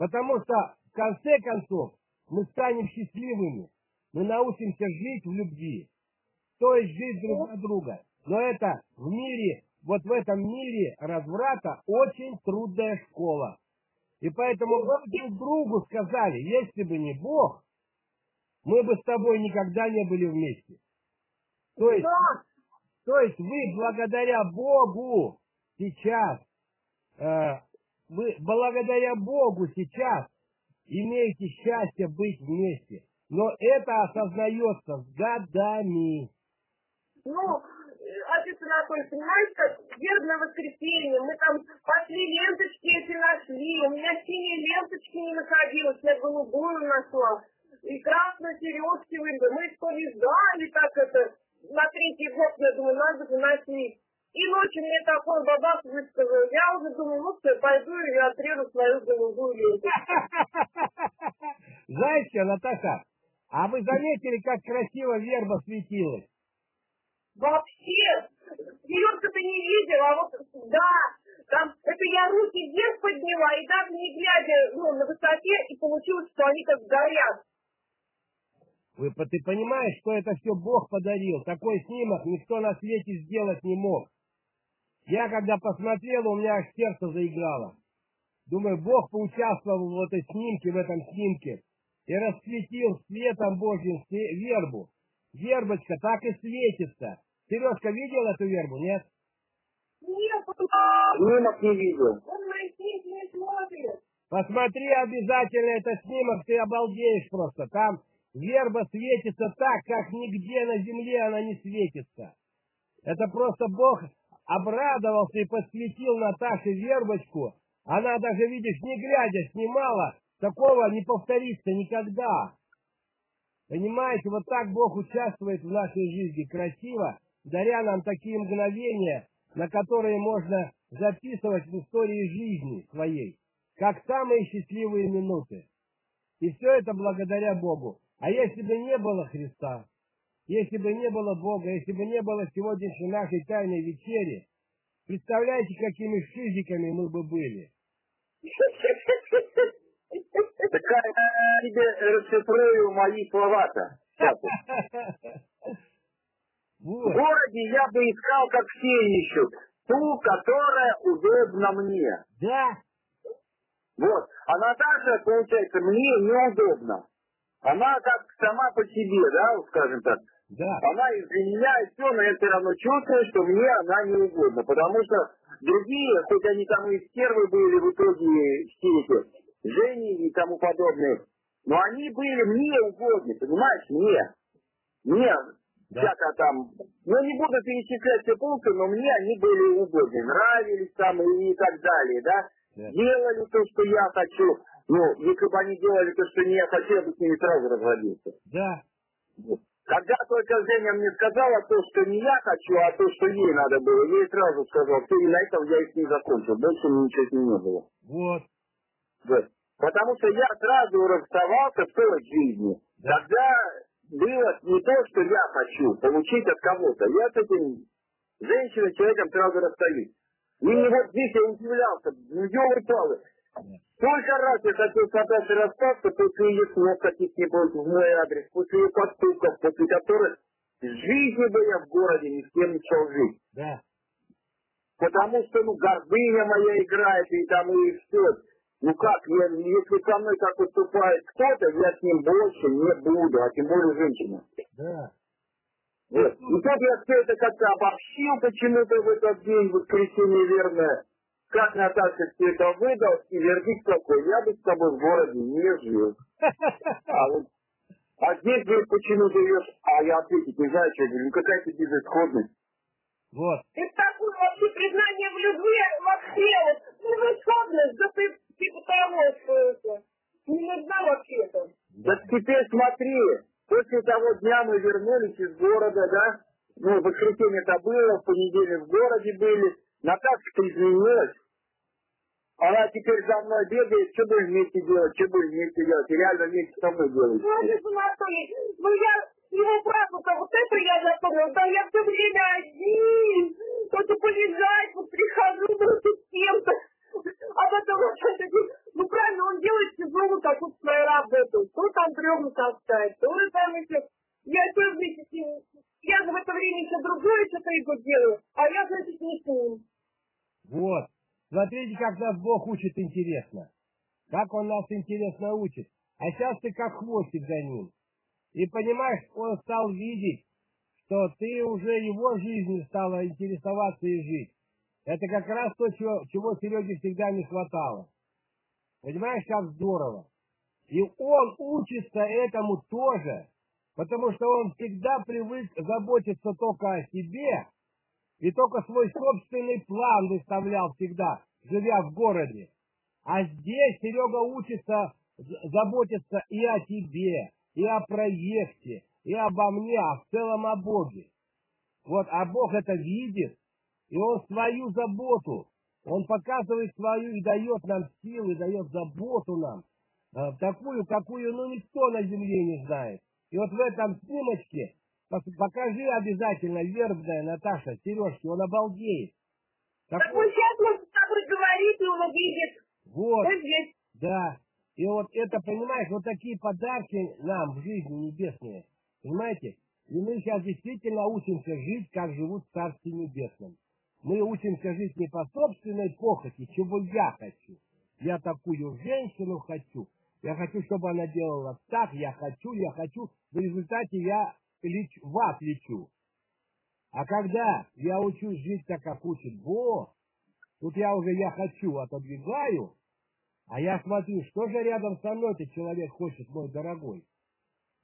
Потому что, в конце концов, мы станем счастливыми. Мы научимся жить в любви. То есть жить друг за друга. Но это в мире, вот в этом мире разврата очень трудная школа. И поэтому друг другу сказали, если бы не Бог, мы бы с тобой никогда не были вместе. То есть, то есть вы благодаря Богу сейчас, э, вы благодаря Богу сейчас имеете счастье быть вместе. Но это осознается с годами. Ну, отец Анатолий, понимаете, как верное воскресенье, мы там пошли ленточки эти нашли, у меня синие ленточки не находилось, я голубую нашла, и красные сережки выбрали, мы что не так это, на третий год, я думаю, надо бы нашли. И ночью мне такой бабах высказал. Я уже думаю, ну все, пойду и отрежу свою голубую ленту. Знаете, Наташа, а вы заметили, как красиво верба светилась? Вообще, ты не видел, а вот да, там, это я руки вверх подняла, и даже не глядя ну, на высоте, и получилось, что они как горят. Вы, ты понимаешь, что это все Бог подарил? Такой снимок никто на свете сделать не мог. Я когда посмотрел, у меня аж сердце заиграло. Думаю, Бог поучаствовал в этой снимке, в этом снимке, и расцветил светом Божьим вербу. Вербочка так и светится. Сережка видел эту вербу, нет? Нет, Снимок не видел. Он не смотрит. Посмотри обязательно этот снимок, ты обалдеешь просто. Там верба светится так, как нигде на земле она не светится. Это просто Бог обрадовался и посвятил Наташе вербочку. Она даже, видишь, не глядя снимала. Такого не повторится никогда. Понимаете, вот так Бог участвует в нашей жизни красиво, даря нам такие мгновения, на которые можно записывать в истории жизни своей, как самые счастливые минуты. И все это благодаря Богу. А если бы не было Христа, если бы не было Бога, если бы не было сегодняшней нашей тайной вечери, представляете, какими шизиками мы бы были? Такая тебе расшифрую мои слова-то. В городе я бы искал, как все ищут, ту, которая удобна мне. Да. Вот. А Наташа, получается, мне неудобно. Она как сама по себе, да, скажем так. Да. Она из-за меня и все, но я все равно чувствую, что мне она не угодна. Потому что другие, хоть они там и стервы были в итоге все эти, Жени и тому подобные, но они были мне угодны, понимаешь, мне. Мне да. всяко там, ну не буду перечислять все пункты, но мне они были угодны, нравились там и так далее, да. да. Делали то, что я хочу, ну, если бы они делали то, что не я хочу, я бы с ними сразу разводился. Да. Когда только Женя мне сказала то, что не я хочу, а то, что ей надо было, я ей сразу сказал, все, и на этом я и с ней закончил. Больше ничего с ней не было. Вот. Вот. Потому что я сразу расставался в той жизни. Да. Когда было не то, что я хочу получить от кого-то. Я с этим женщиной, человеком сразу расстаюсь. И вот здесь я удивлялся, ну, елы-палы. Сколько раз я хотел с Наташей расстаться после ее слов каких-нибудь в мой адрес, после ее поступков, после которых жизни бы я в городе ни с кем не стал жить. Да. Потому что, ну, гордыня моя играет, и там, и все. Ну как, я, если со мной так поступает кто-то, я с ним больше не буду, а тем более женщина. Да. Вот. И тут я все это как-то обобщил почему-то в этот день, воскресенье верное. Как Наташа все это выдал, и вердикт такой, я бы с тобой в городе не жил. А, вот, а здесь, говорит, почему живешь? А я ответить не знаю, что, говорю, ну какая ты безысходность. Вот. Это такое вообще признание в любви вообще, вот, безысходность, да ты типа того, что это, не нужна вообще-то. Так теперь смотри, после того дня мы вернулись из города, да? Ну, в воскресенье это было, в понедельник в городе были. Наташка-то изменилась. Она теперь за мной бегает, что будем вместе делать, что будем вместе делать. И реально вместе со мной делает. Ну, Анатольевич, ну я его фразу-то вот это я запомнил, да я все время один, только полежать, вот прихожу, вдруг с кем-то. А потом вот это, ну правильно, он делает тяжелую какую-то свою работу. То там бревна таскает, то там еще... Я все вместе с ним... Я же в это время еще другое что-то его делаю, а я, значит, не с ним. Вот. Смотрите, как нас Бог учит интересно. Как Он нас интересно учит. А сейчас ты как хвостик за ним. И понимаешь, он стал видеть, что ты уже его жизнью стала интересоваться и жить. Это как раз то, чего, чего Сереге всегда не хватало. Понимаешь, как здорово. И он учится этому тоже, потому что он всегда привык заботиться только о себе, и только свой собственный план выставлял всегда, живя в городе. А здесь Серега учится заботиться и о тебе, и о проекте, и обо мне, а в целом о Боге. Вот, а Бог это видит, и Он свою заботу, Он показывает свою и дает нам силы, дает заботу нам, э, такую, какую, ну, никто на земле не знает. И вот в этом снимочке покажи обязательно, вербная Наташа, Сережки, он обалдеет. Так он сейчас может с тобой говорить, и он увидит. Вот, Вот здесь. да. И вот это, понимаешь, вот такие подарки нам в жизни небесные, понимаете? И мы сейчас действительно учимся жить, как живут в Царстве Небесном. Мы учимся жить не по собственной похоти, чего я хочу. Я такую женщину хочу. Я хочу, чтобы она делала так, я хочу, я хочу. В результате я лечу, в ад лечу. А когда я учусь жить так, как учит Бог, тут я уже я хочу отодвигаю, а я смотрю, что же рядом со мной этот человек хочет, мой дорогой.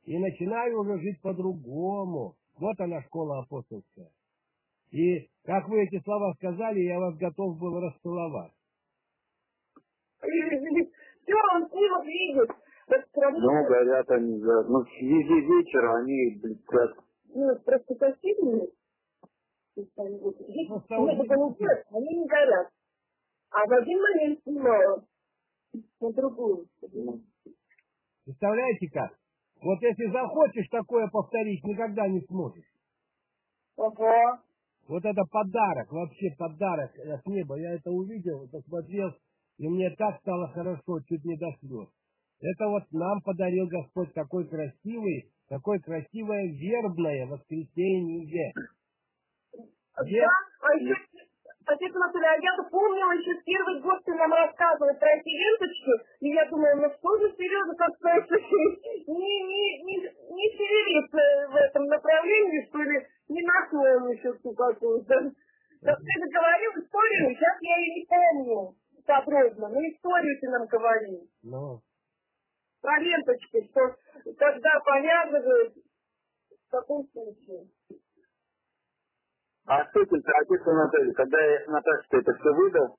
И начинаю уже жить по-другому. Вот она, школа апостольская. И как вы эти слова сказали, я вас готов был расцеловать. Все, он видит. Ну, говорят они, да. Ну, везде вечер, они, блин, как... Ну, просто очень- голубых, они не горят. А в один момент снимала на другую. Представляете как? Вот если захочешь такое повторить, никогда не сможешь. Ага. Вот это подарок, вообще подарок от неба. Я это увидел, посмотрел, и мне так стало хорошо, чуть не до слез. Это вот нам подарил Господь такой красивый, такое красивое вербное воскресенье. Где? Да, а еще, отец Анатолий, а я-то помнила еще первый год ты нам рассказывал про эти ленточки, и я думала, ну что же Сережа как-то не, не, не, не шевелится в этом направлении, что ли, не нашел он еще ту какую-то. Так ты говорил историю, сейчас я ее не помню подробно, но историю ты нам говорил. Ну, Про ленточки, что когда повязывают, в каком случае. А с этим-то отец Анатолий, когда я Наташе это все выдал,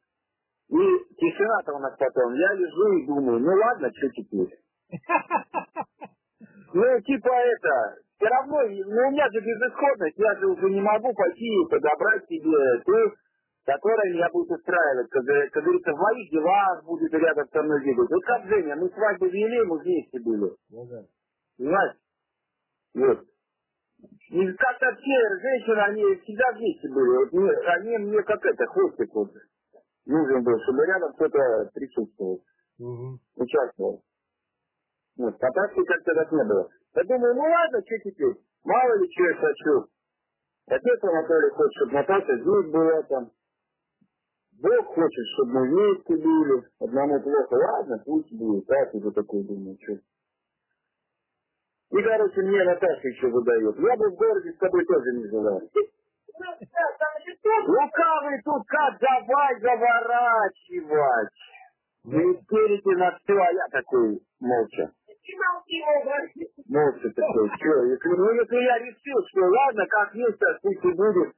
и тишина-то у нас потом, я лежу и думаю, ну ладно, что теперь? Ну, типа это, все равно, ну у меня же безысходность, я же уже не могу пойти и подобрать себе ту, которая меня будет устраивать, как, как говорится, в моих делах будет рядом со мной бегать. Вот как Женя, мы свадьбу вели, мы вместе были, ну да. понимаешь? Вот. И как-то все женщины, они всегда вместе были. Вот мне- они мне как это, хвостик вот нужен был, чтобы рядом кто-то присутствовал, Мгм. участвовал. Вот, а так как-то так не было. Я думаю, ну ладно, что теперь? Мало ли что я хочу. Отец Анатолий хочет, чтобы Наташа здесь была там. Бог хочет, чтобы мы вместе были. Одному плохо, ладно, пусть будет. Так уже такой думаю, что. И, короче, мне Наташа еще выдает. Я бы в городе с тобой тоже не жила. Лукавый тут как давай заворачивать. Вы истерите на все, а я такой молча. Молча такой, что, если, ну, если я решил, что ладно, как есть, так пусть и будет.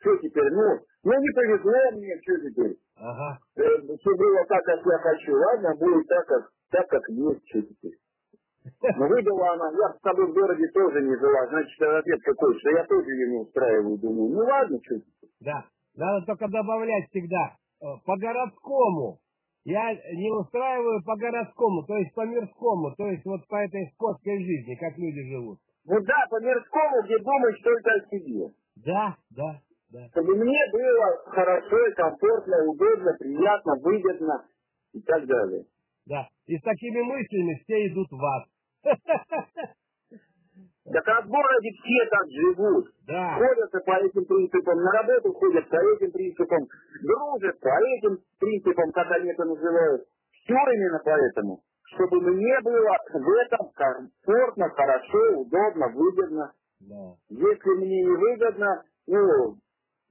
Что теперь, ну, ну не повезло мне, что теперь. Ага. Э, Все было так, как я хочу, ладно, будет так, как, так, как есть, что теперь. Ну, выдала она, я с тобой в городе тоже не жила, значит, ответ какой, что я тоже ее не устраиваю, думаю, ну ладно, что Да. Надо только добавлять всегда э, по городскому. Я не устраиваю по городскому, то есть по мирскому, то есть вот по этой скотской жизни, как люди живут. Ну да, по мирскому, где думаешь только о себе. Да, да, да. Чтобы мне было хорошо, комфортно, удобно, приятно, выгодно и так далее. Да. И с такими мыслями все идут в ад. Так а в городе все так живут. Да. Ходят по этим принципам, на работу ходят по этим принципам, дружат по этим принципам, как они это называют. Все именно поэтому. Чтобы мне было в этом комфортно, хорошо, удобно, выгодно. Да. Если мне не выгодно, ну,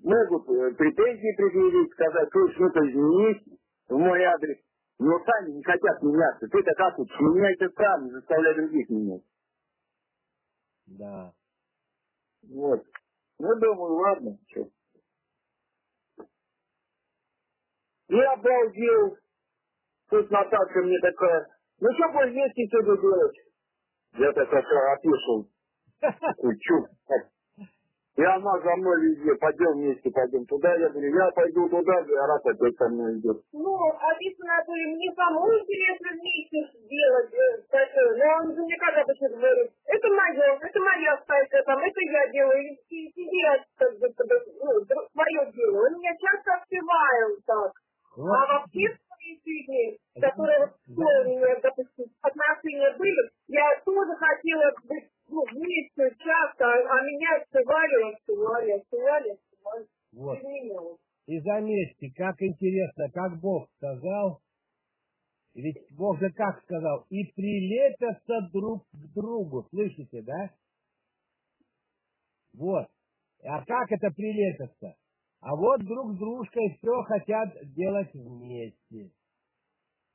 могут э, претензии предъявить, сказать, что что-то изменить в мой адрес. Но сами не хотят меняться. Ты-то как тут? Меняйте сам, не заставляй других менять. Да. Вот. Ну, думаю, ладно, что. И обалдел. Тут Наташа мне такая, ну что будешь вместе сегодня делать? Я так опешил. Чё? И она за мной везде, пойдем вместе, пойдем туда. Я говорю, я пойду туда, а раз опять со мной идет. Ну, то и мне самому интересно вместе сделать. э, так, э, Но он же мне как обычно говорит, это мое, это моя стайка, там, это я делаю, и и тебе как бы, ну, свое дело. Он меня часто отпевает так. Вот. А в общественной жизни, которые вот, у меня, допустим, отношения были, я тоже хотела быть ну, вместе часто, а, а меня отсывали, отсывали, отсывали, отсывали. Вот. Изменилось. И заметьте, как интересно, как Бог сказал, ведь Бог же как сказал, и прилепятся друг к другу, слышите, да? Вот. А как это прилепятся? А вот друг с дружкой все хотят делать вместе.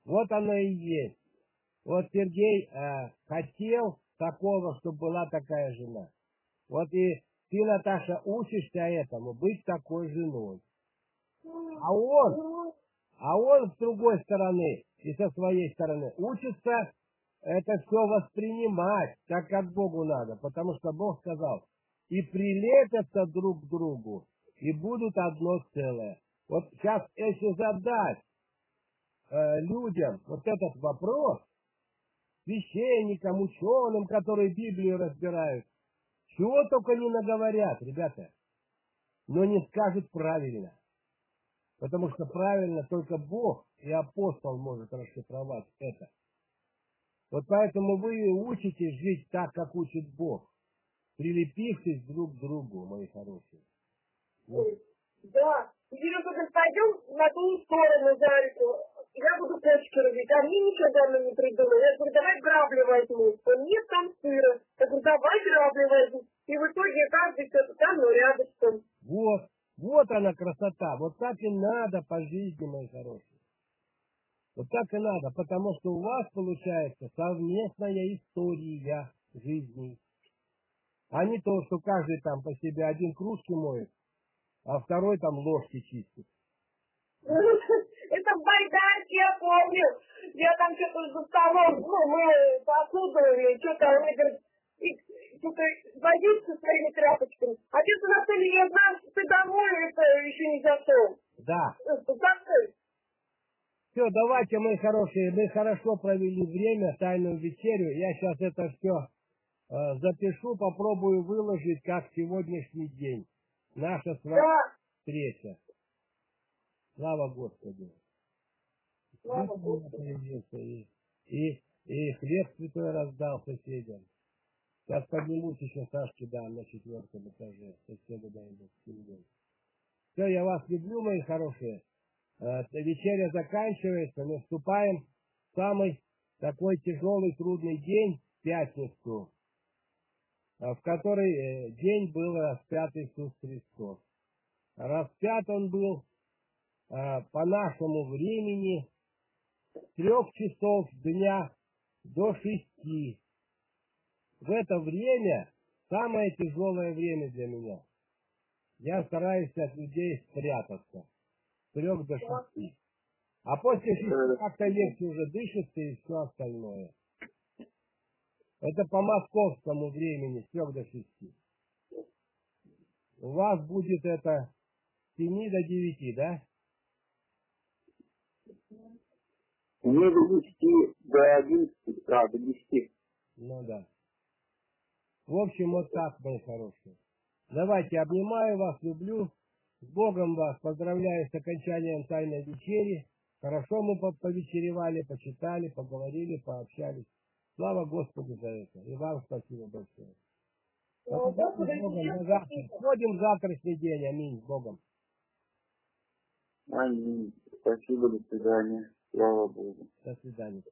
Вот оно и есть. Вот Сергей э, хотел такого, чтобы была такая жена. Вот и ты, Наташа, учишься этому, быть такой женой. А он, а он с другой стороны и со своей стороны учится это все воспринимать так, как Богу надо, потому что Бог сказал, и прилепятся друг к другу, и будут одно целое. Вот сейчас, если задать э, людям вот этот вопрос, священникам, ученым, которые Библию разбирают, чего только не наговорят, ребята, но не скажут правильно. Потому что правильно только Бог и апостол может расшифровать это. Вот поэтому вы учитесь жить так, как учит Бог, прилепившись друг к другу, мои хорошие. Вот. Да. Теперь когда пойдем на ту сторону за реку, я буду рубить, а мне ничего давно не придумали. Я говорю, давай грабли возьму. Он нет там сыра. Я говорю, давай грабли возьму. И в итоге каждый что-то там, но рядышком. Вот, вот она красота, вот так и надо по жизни, мои хорошие. Вот так и надо, потому что у вас получается совместная история жизни. А не то, что каждый там по себе один кружки моет, а второй там ложки чистит. Это в байдарке, я помню. Я там что-то за столом, ну, мы посуду или что-то, он мне говорит, и что-то возись со своими тряпочками. А ты на цели, я знаю, что ты домой, это еще не готов. Да. Ты? Все, давайте, мои хорошие, мы хорошо провели время, тайную вечерю. Я сейчас это все э, запишу, попробую выложить, как сегодняшний день. Наша с вами Да. встреча. Слава Господу. Слава Господу. и, и, и хлеб святой раздал соседям. Сейчас поднимусь еще Сашке дам на четвертом этаже. Соседу дам с семьей. Все, я вас люблю, мои хорошие. Э, вечеря заканчивается, наступаем в самый такой тяжелый, трудный день, пятницу, э, в который э, день был распят Иисус Христос. Распят он был по нашему времени с трех часов дня до шести. В это время самое тяжелое время для меня. Я стараюсь от людей спрятаться. С трех до шести. А после шести как-то легче уже дышится и все остальное. Это по московскому времени, с трех до шести. У вас будет это с семи до девяти, да? Мне до до одиннадцати, а, до десяти. Ну да. В общем, вот так, мои хорошие. Давайте, обнимаю вас, люблю. С Богом вас поздравляю с окончанием Тайной Вечери. Хорошо мы повечеревали, почитали, поговорили, пообщались. Слава Господу за это. И вам спасибо большое. Ну, Господи, С Богом, завтра. Входим в завтрашний день. Аминь. С Богом. Аминь. Спасибо, до свидания. Слава Богу. До свидания.